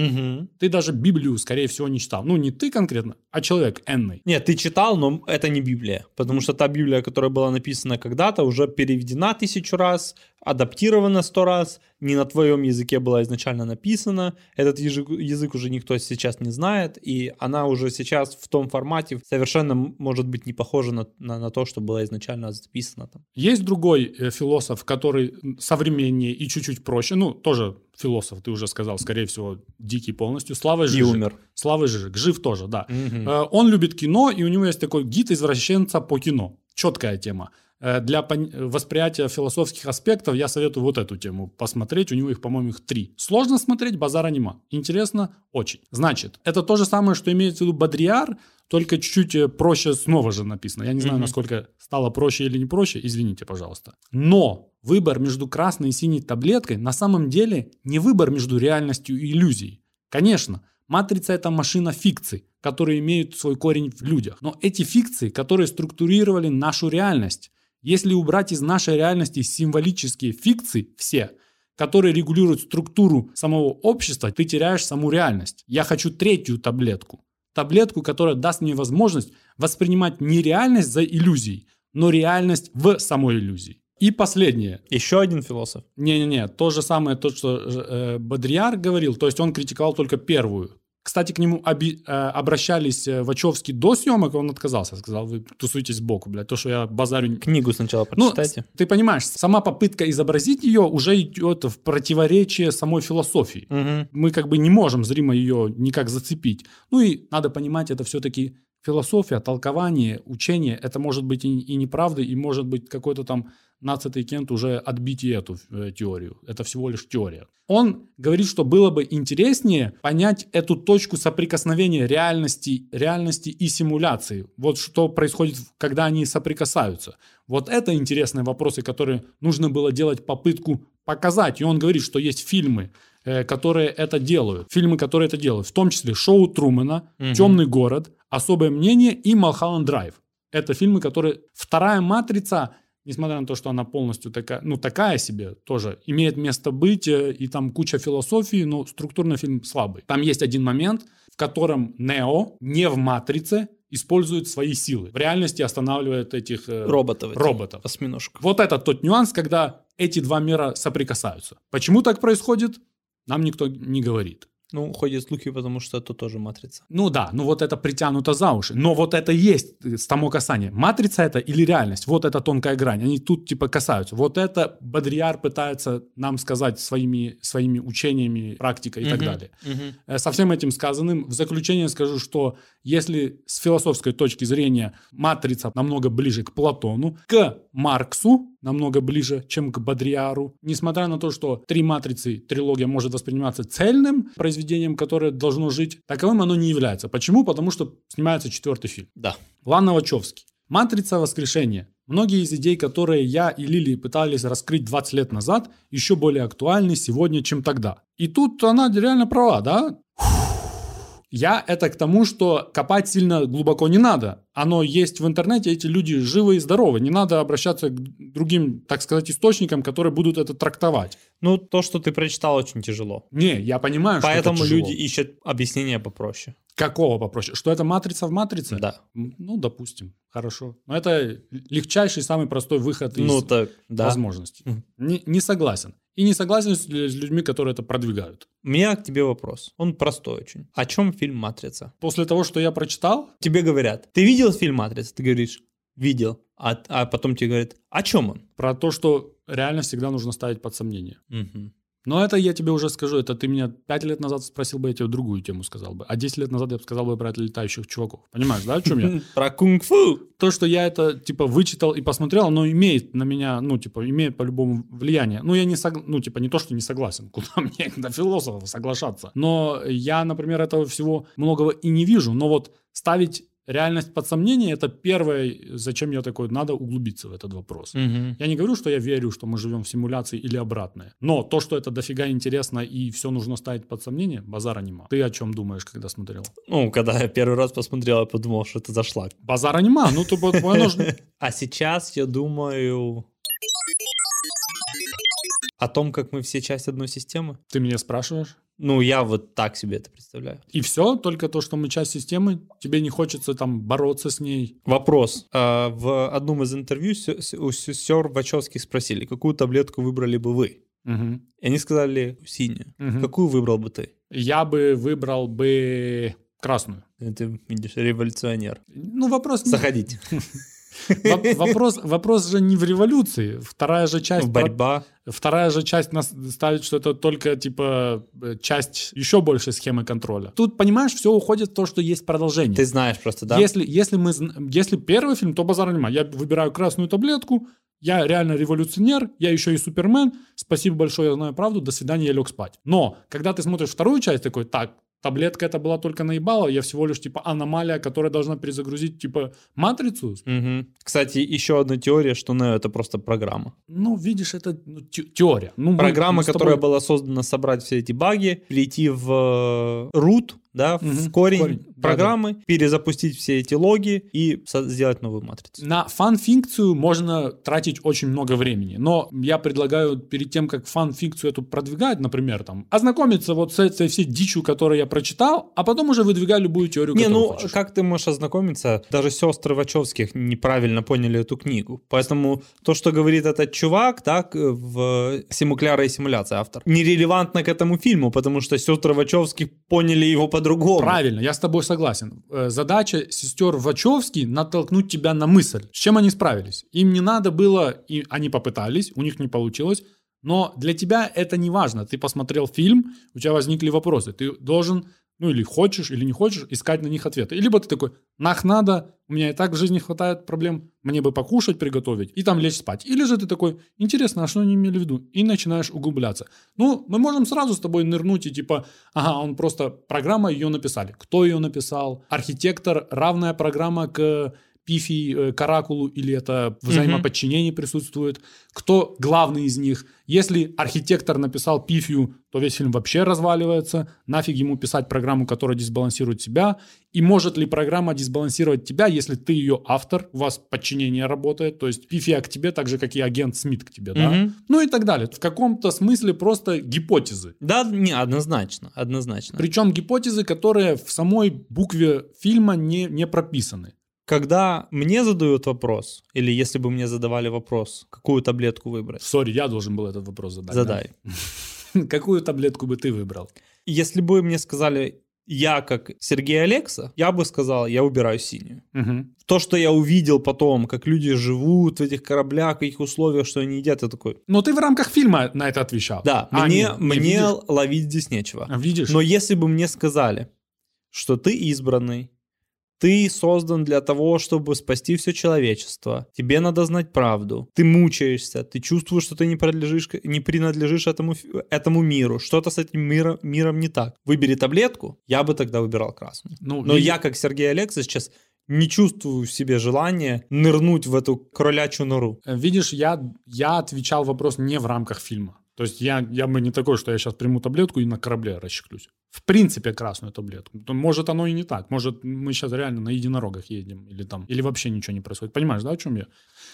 Ты даже Библию, скорее всего, не читал. Ну, не ты конкретно, а человек энный. Нет, ты читал, но это не Библия. Потому что та Библия, которая была написана когда-то, уже переведена тысячу раз, адаптирована сто раз, не на твоем языке была изначально написана. Этот язык, язык уже никто сейчас не знает, и она уже сейчас в том формате совершенно может быть не похожа на, на, на то, что было изначально записано там. Есть другой э, философ, который современнее и чуть-чуть проще. Ну, тоже философ, ты уже сказал, скорее всего, дикий полностью. Слава И Жижик. умер. Слава Жижик. Жив тоже, да. Мгм. Э, Он любит кино, и у него есть такой гид извращенца по кино. Четкая тема. Э, Для восприятия философских аспектов я советую вот эту тему посмотреть. У него их, по-моему, их три. Сложно смотреть, базара нема. Интересно? Очень. Значит, это то же самое, что имеется в виду Бадриар, только чуть-чуть э, проще снова же написано. Я не знаю, насколько стало проще или не проще, извините, пожалуйста. Но выбор между красной и синей таблеткой на самом деле не выбор между реальностью и иллюзией. Конечно, матрица это машина фикций, которые имеют свой корень в людях. Но эти фикции, которые структурировали нашу реальность, если убрать из нашей реальности символические фикции, все, которые регулируют структуру самого общества, ты теряешь саму реальность. Я хочу третью таблетку. Таблетку, которая даст мне возможность воспринимать не реальность за иллюзией, но реальность в самой иллюзии. И последнее. Еще один философ. Не-не-не, то же самое, то, что э, Бодрияр говорил, то есть он критиковал только первую. Кстати, к нему оби- э, обращались э, Вачовски до съемок, он отказался, сказал, вы тусуетесь сбоку, блядь, то, что я базарю... Книгу сначала Ну, прочитайте. ты понимаешь, сама попытка изобразить ее уже идет в противоречие самой философии. Мгм. Мы как бы не можем зримо ее никак зацепить. Ну и надо понимать, это все-таки философия, толкование, учение. Это может быть и, и неправда, и может быть какой-то там нацатый Кент уже отбить эту э, теорию. Это всего лишь теория. Он говорит, что было бы интереснее понять эту точку соприкосновения реальности, реальности и симуляции. Вот что происходит, когда они соприкасаются. Вот это интересные вопросы, которые нужно было делать попытку показать. И он говорит, что есть фильмы, э, которые это делают. Фильмы, которые это делают. В том числе «Шоу Трумэна». «Темный город», «Особое мнение» и «Малхолланд Драйв». Это фильмы, которые... Вторая «Матрица», несмотря на то, что она полностью такая, ну, такая себе тоже, имеет место быть, э, и там куча философии, но структурно фильм слабый. Там есть один момент, в котором Нео не в «Матрице» использует свои силы. В реальности останавливает этих... э, Роботов. роботов. Осьминожков. Вот это тот нюанс, когда эти два мира соприкасаются. Почему так происходит, нам никто не говорит. Ну, ходят слухи, потому что это тоже матрица. Ну да, ну вот это притянуто за уши. Но вот это и есть э, само касание. Матрица это или реальность? Вот эта тонкая грань. Они тут типа касаются. Вот это Бодрияр пытается нам сказать своими, своими учениями, практикой и так Мгм. далее. Э, Со всем этим сказанным, в заключение скажу, что если с философской точки зрения матрица намного ближе к Платону, к Марксу намного ближе, чем к Бодриару, несмотря на то, что три матрицы, трилогия может восприниматься цельным произведением, которое должно жить, таковым оно не является. Почему? Потому что снимается четвертый фильм. Да. Лана Вачовски. «Матрица воскрешения». Многие из идей, которые я и Лили пытались раскрыть 20 лет назад, еще более актуальны сегодня, чем тогда. И тут она реально права, да? Я это к тому, что копать сильно глубоко не надо. Оно есть в интернете, эти люди живы и здоровы. Не надо обращаться к другим, так сказать, источникам, которые будут это трактовать. Ну, то, что ты прочитал, очень тяжело. Не, я понимаю, что Поэтому это тяжело. люди ищут объяснения попроще. Какого попроще? Что это матрица в матрице? Да. Ну, допустим. хорошо. Но это легчайший, самый простой выход из Ну так, да. возможностей. Не, не согласен. И не согласен с, людьми, которые это продвигают. У меня к тебе вопрос. Он простой очень. О чем фильм «Матрица»? После того, что я прочитал, Тебе говорят, ты видел фильм «Матрица»? Ты говоришь, видел. А, а потом тебе говорят, о чем он? про то, что реально всегда нужно ставить под сомнение. Мгм. Но это я тебе уже скажу, это ты меня 5 лет назад спросил бы, я тебе другую тему сказал бы. А 10 лет назад я бы сказал бы про летающих чуваков. Понимаешь, да, о чем я? Про кунг-фу. То, что я это, типа, вычитал и посмотрел, оно имеет на меня, ну, типа, имеет по-любому влияние. Ну, я не сог... ну, типа, не то, что не согласен, куда мне до философов соглашаться. Но я, например, этого всего многого и не вижу. Но вот ставить реальность под сомнение, это первое, зачем я такой, надо углубиться в этот вопрос. Мгм. Я не говорю, что я верю, что мы живем в симуляции или обратное. Но то, что это дофига интересно и все нужно ставить под сомнение, базара нема. Ты о чем думаешь, когда смотрел? Ну, когда я первый раз посмотрел, я подумал, что это зашлак. Базара нема, ну, оно ж- А сейчас я думаю о том, как мы все часть одной системы. Ты меня спрашиваешь? Ну, я вот так себе это представляю. И все, только то, что мы часть системы, тебе не хочется там бороться с ней. Вопрос. А, В одном из интервью у сестер Вачовских спросили, какую таблетку выбрали бы вы? Мгм. И они сказали синюю. Мгм. Какую выбрал бы ты? Я бы выбрал бы красную. Ты видишь, революционер. Ну, вопрос... не- Заходите. Воп- Вопрос, вопрос же не в революции. Вторая же часть... про- Борьба. Вторая же часть нас ставит, что это только, типа, э, часть еще большей схемы контроля. Тут, понимаешь, все уходит в то, что есть продолжение. Ты знаешь просто, да? Если, если, мы, если первый фильм, то базара нема. Я выбираю красную таблетку, я реально революционер, я еще и супермен, спасибо большое, я знаю правду, до свидания, я лег спать. Но, когда ты смотришь вторую часть, такой, так, таблетка это была только наебала, я всего лишь, типа, аномалия, которая должна перезагрузить, типа, матрицу. Мгм. Кстати, еще одна теория, что Нео это просто программа. Ну, видишь, это ну, те- теория. Ну, мы- Программа, мы с тобой- которая была создана собрать все эти баги, перейти в э, root, да, в Мгм, корень, корень, да, программы, перезапустить все эти логи и сделать новую матрицу. На фан-фикцию можно тратить очень много времени, но я предлагаю перед тем, как фан-фикцию эту продвигать, например, там, ознакомиться вот с этой всей дичью, которую я прочитал, а потом уже выдвигай любую теорию, Не, ну хочешь. как ты можешь ознакомиться? Даже сестры Вачовских неправильно поняли эту книгу. Поэтому то, что говорит этот чувак, так, в «Симукляра и симуляция» автор, нерелевантно к этому фильму, потому что сестры Вачовских поняли его по-другому. Правильно, я с тобой согласен. Э, Задача сестер Вачовски натолкнуть тебя на мысль. С чем они справились? Им не надо было, и они попытались, у них не получилось. Но для тебя это не важно. Ты посмотрел фильм, у тебя возникли вопросы. Ты должен, ну или хочешь, или не хочешь, искать на них ответы. И либо ты такой, нах надо, у меня и так в жизни хватает проблем, мне бы покушать, приготовить, и там лечь спать. Или же ты такой, интересно, а что они имели в виду? И начинаешь углубляться. Ну, мы можем сразу с тобой нырнуть и типа, ага, он просто, программа ее написали. Кто ее написал? Архитектор, равная программа к Пифи, э, Каракулу, или это взаимоподчинение присутствует? Кто главный из них? Если архитектор написал Пифию, то весь фильм вообще разваливается. Нафиг ему писать программу, которая дисбалансирует себя? И может ли программа дисбалансировать тебя, если ты ее автор, у вас подчинение работает, то есть Пифия к тебе, так же, как и агент Смит к тебе, да? Мгм. Ну и так далее. В каком-то смысле просто гипотезы. Да, не, однозначно, однозначно. Причем гипотезы, которые в самой букве фильма не, не прописаны. Когда мне задают вопрос, или если бы мне задавали вопрос, какую таблетку выбрать, Сори, я должен был этот вопрос задать. задай. да? Какую таблетку бы ты выбрал? Если бы мне сказали, я как Сергей Алекса, я бы сказал, я убираю синюю. То, что я увидел потом, как люди живут в этих кораблях, в каких условиях, что они едят, я такой, Но ты в рамках фильма на это отвечал. да, А, мне, не- не мне видишь? ловить здесь нечего. А, Видишь? Но если бы мне сказали, что ты избранный, ты создан для того, чтобы спасти все человечество, тебе надо знать правду, ты мучаешься, ты чувствуешь, что ты не принадлежишь, не принадлежишь этому, этому миру, что-то с этим миром, миром не так. Выбери таблетку, я бы тогда выбирал красную. Ну, Но види- я, как Сергей Алекса, сейчас не чувствую в себе желания нырнуть в эту кролячью нору. Э, Видишь, я, я отвечал вопрос не в рамках фильма. То есть я, я бы не такой, что я сейчас приму таблетку и на корабле расщеклюсь. В принципе, красную таблетку. Может, оно и не так. Может, мы сейчас реально на единорогах едем. Или там, или вообще ничего не происходит. Понимаешь, да, о чем я?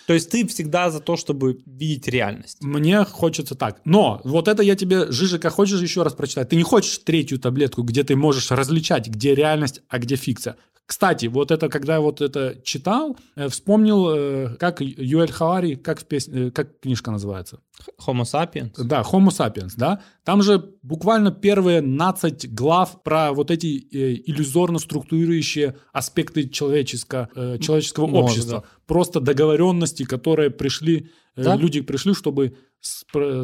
То есть ты всегда за то, чтобы видеть реальность. Мне хочется так. Но вот это я тебе, Жижика, хочешь еще раз прочитать? Ты не хочешь третью таблетку, где ты можешь различать, где реальность, а где фикция. Кстати, вот это, когда я вот это читал, э, вспомнил, э, как Юэль Хавари, как, в э, как книжка называется? Homo sapiens. Да, Homo sapiens, да. Там же буквально первые 12 глав про вот эти э, иллюзорно структурирующие аспекты человеческого, э, человеческого Может, общества. да. Просто договоренности, которые пришли, э, Да. люди пришли, чтобы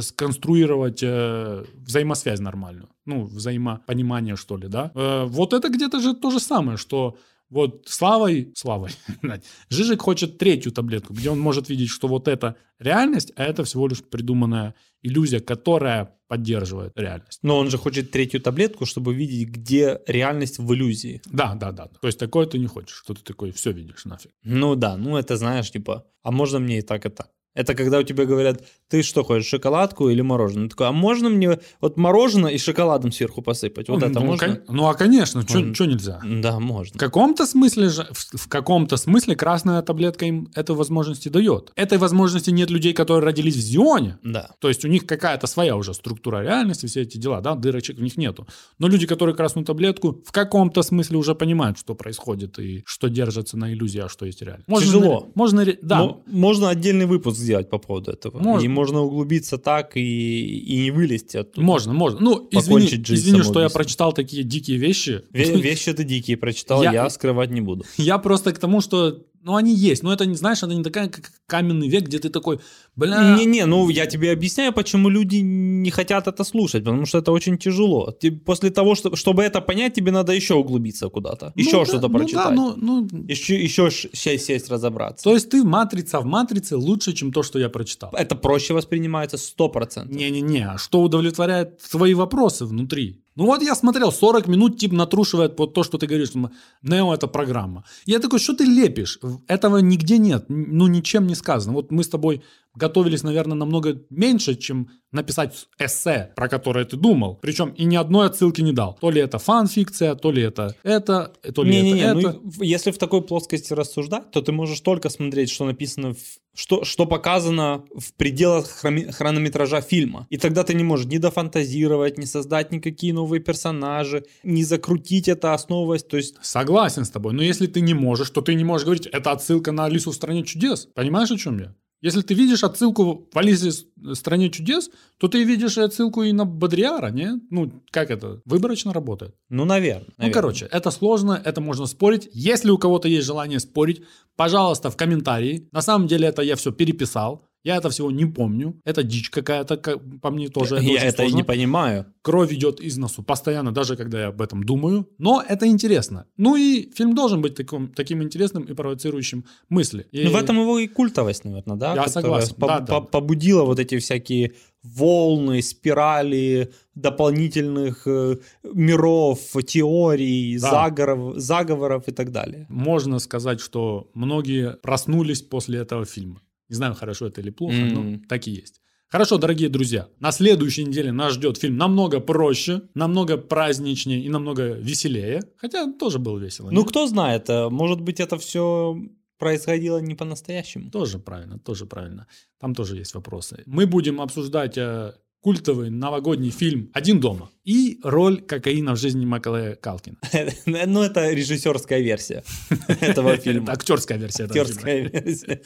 сконструировать э, взаимосвязь нормальную. Ну, взаимопонимание, что ли, да. Э, вот это где-то же то же самое, что вот Славой, Славой, Жижик хочет третью таблетку, где он может видеть, что вот это реальность, а это всего лишь придуманная иллюзия, которая поддерживает реальность. Но он же хочет третью таблетку, чтобы видеть, где реальность в иллюзии. Да, да, да. То есть такое ты не хочешь, что ты такой все видишь нафиг. Ну да, ну это знаешь, типа, а можно мне и так, и так. Это когда у тебя говорят, ты что хочешь, шоколадку или мороженое? Ты такой, а можно мне вот мороженое и шоколадом сверху посыпать? Вот это ну, можно? кон- ну, а конечно, что Можно. нельзя? Да, В можно. каком-то смысле же, в, в каком-то смысле красная таблетка им этой возможности дает. Этой возможности нет людей, которые родились в Зионе. Да. То есть у них какая-то своя уже структура реальности, все эти дела, да, дырочек в них нету. Но люди, которые красную таблетку, в каком-то смысле уже понимают, что происходит и что держится на иллюзии, а что есть реально. Тяжело. ре- Можно, да, Мо- можно отдельный выпуск сделать по поводу этого. Можно. И можно углубиться так и, и не вылезти оттуда. можно, можно. Ну, извини, извини что я прочитал такие дикие вещи. Ве- Вещи ты дикие прочитал, Я- я, скрывать не буду. Я просто к тому, что, ну, они есть. Но это, не знаешь, это не такая, как каменный век, где ты такой, бля... Не-не, ну я тебе объясняю, почему люди не хотят это слушать, потому что это очень тяжело. Ты- после того, что, чтобы это понять, тебе надо еще углубиться куда-то, Ну еще да, что-то ну прочитать. да, ну, ну, Еще, еще сесть, сесть разобраться. то есть ты матрица в матрице лучше, чем то, что я прочитал. Это проще воспринимается 100%. Не-не-не, а что удовлетворяет твои вопросы внутри? Ну вот я смотрел, 40 минут тип натрушивает под то, что ты говоришь, м, Нео это программа. Я такой, что ты лепишь? Этого нигде нет, ну ничем не сказано. Вот мы с тобой готовились, наверное, намного меньше, чем написать эссе, про которое ты думал. Причем и ни одной отсылки не дал. То ли это фан-фикция, то ли это это, то ли Не-не-не, это ну, это. в- если в такой плоскости рассуждать, то ты можешь только смотреть, что написано, в- что, что показано в пределах хронометража фильма. И тогда ты не можешь ни дофантазировать, ни создать никакие новые персонажи, ни закрутить это, основываясь. То есть Согласен с тобой, но если ты не можешь, то ты не можешь говорить, это отсылка на Алису в стране чудес. Понимаешь, о чем я? Если ты видишь отсылку в Алисе в стране чудес, то ты видишь отсылку и на Бодриара, не? Ну, как это? Выборочно работает. Ну, наверное. Ну, короче, это сложно, это можно спорить. Если у кого-то есть желание спорить, пожалуйста, в комментарии. На самом деле это я все переписал. Я это всего не помню. Это дичь какая-то, как- по мне тоже. Я это сложно. не понимаю. Кровь идет из носу постоянно, даже когда я об этом думаю. Но это интересно. Ну и фильм должен быть таким, таким интересным и провоцирующим мысли. И- Ну, в этом его и культовость, наверное, да? Я согласен, по- да, по- да. Побудила вот эти всякие волны, спирали дополнительных э, миров, теорий, Да. заговоров, заговоров и так далее. Можно сказать, что многие проснулись после этого фильма. Не знаю, хорошо это или плохо, но М. так и есть. Хорошо, дорогие друзья, на следующей неделе нас ждет фильм намного проще, намного праздничнее и намного веселее. Хотя тоже было весело. Ну, нет? кто знает, э, может быть, это все происходило не по-настоящему. Тоже правильно, тоже правильно. Там тоже есть вопросы. Мы будем обсуждать э, культовый новогодний фильм «Один дома» и роль кокаина в жизни Макалея Калкина. Ну, это режиссерская версия этого фильма. Это актерская версия. Актерская версия.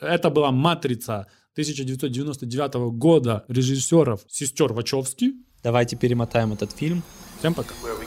Это была «Матрица» 1999 года режиссеров сестер Вачовски. Давайте перемотаем этот фильм. Всем пока. Where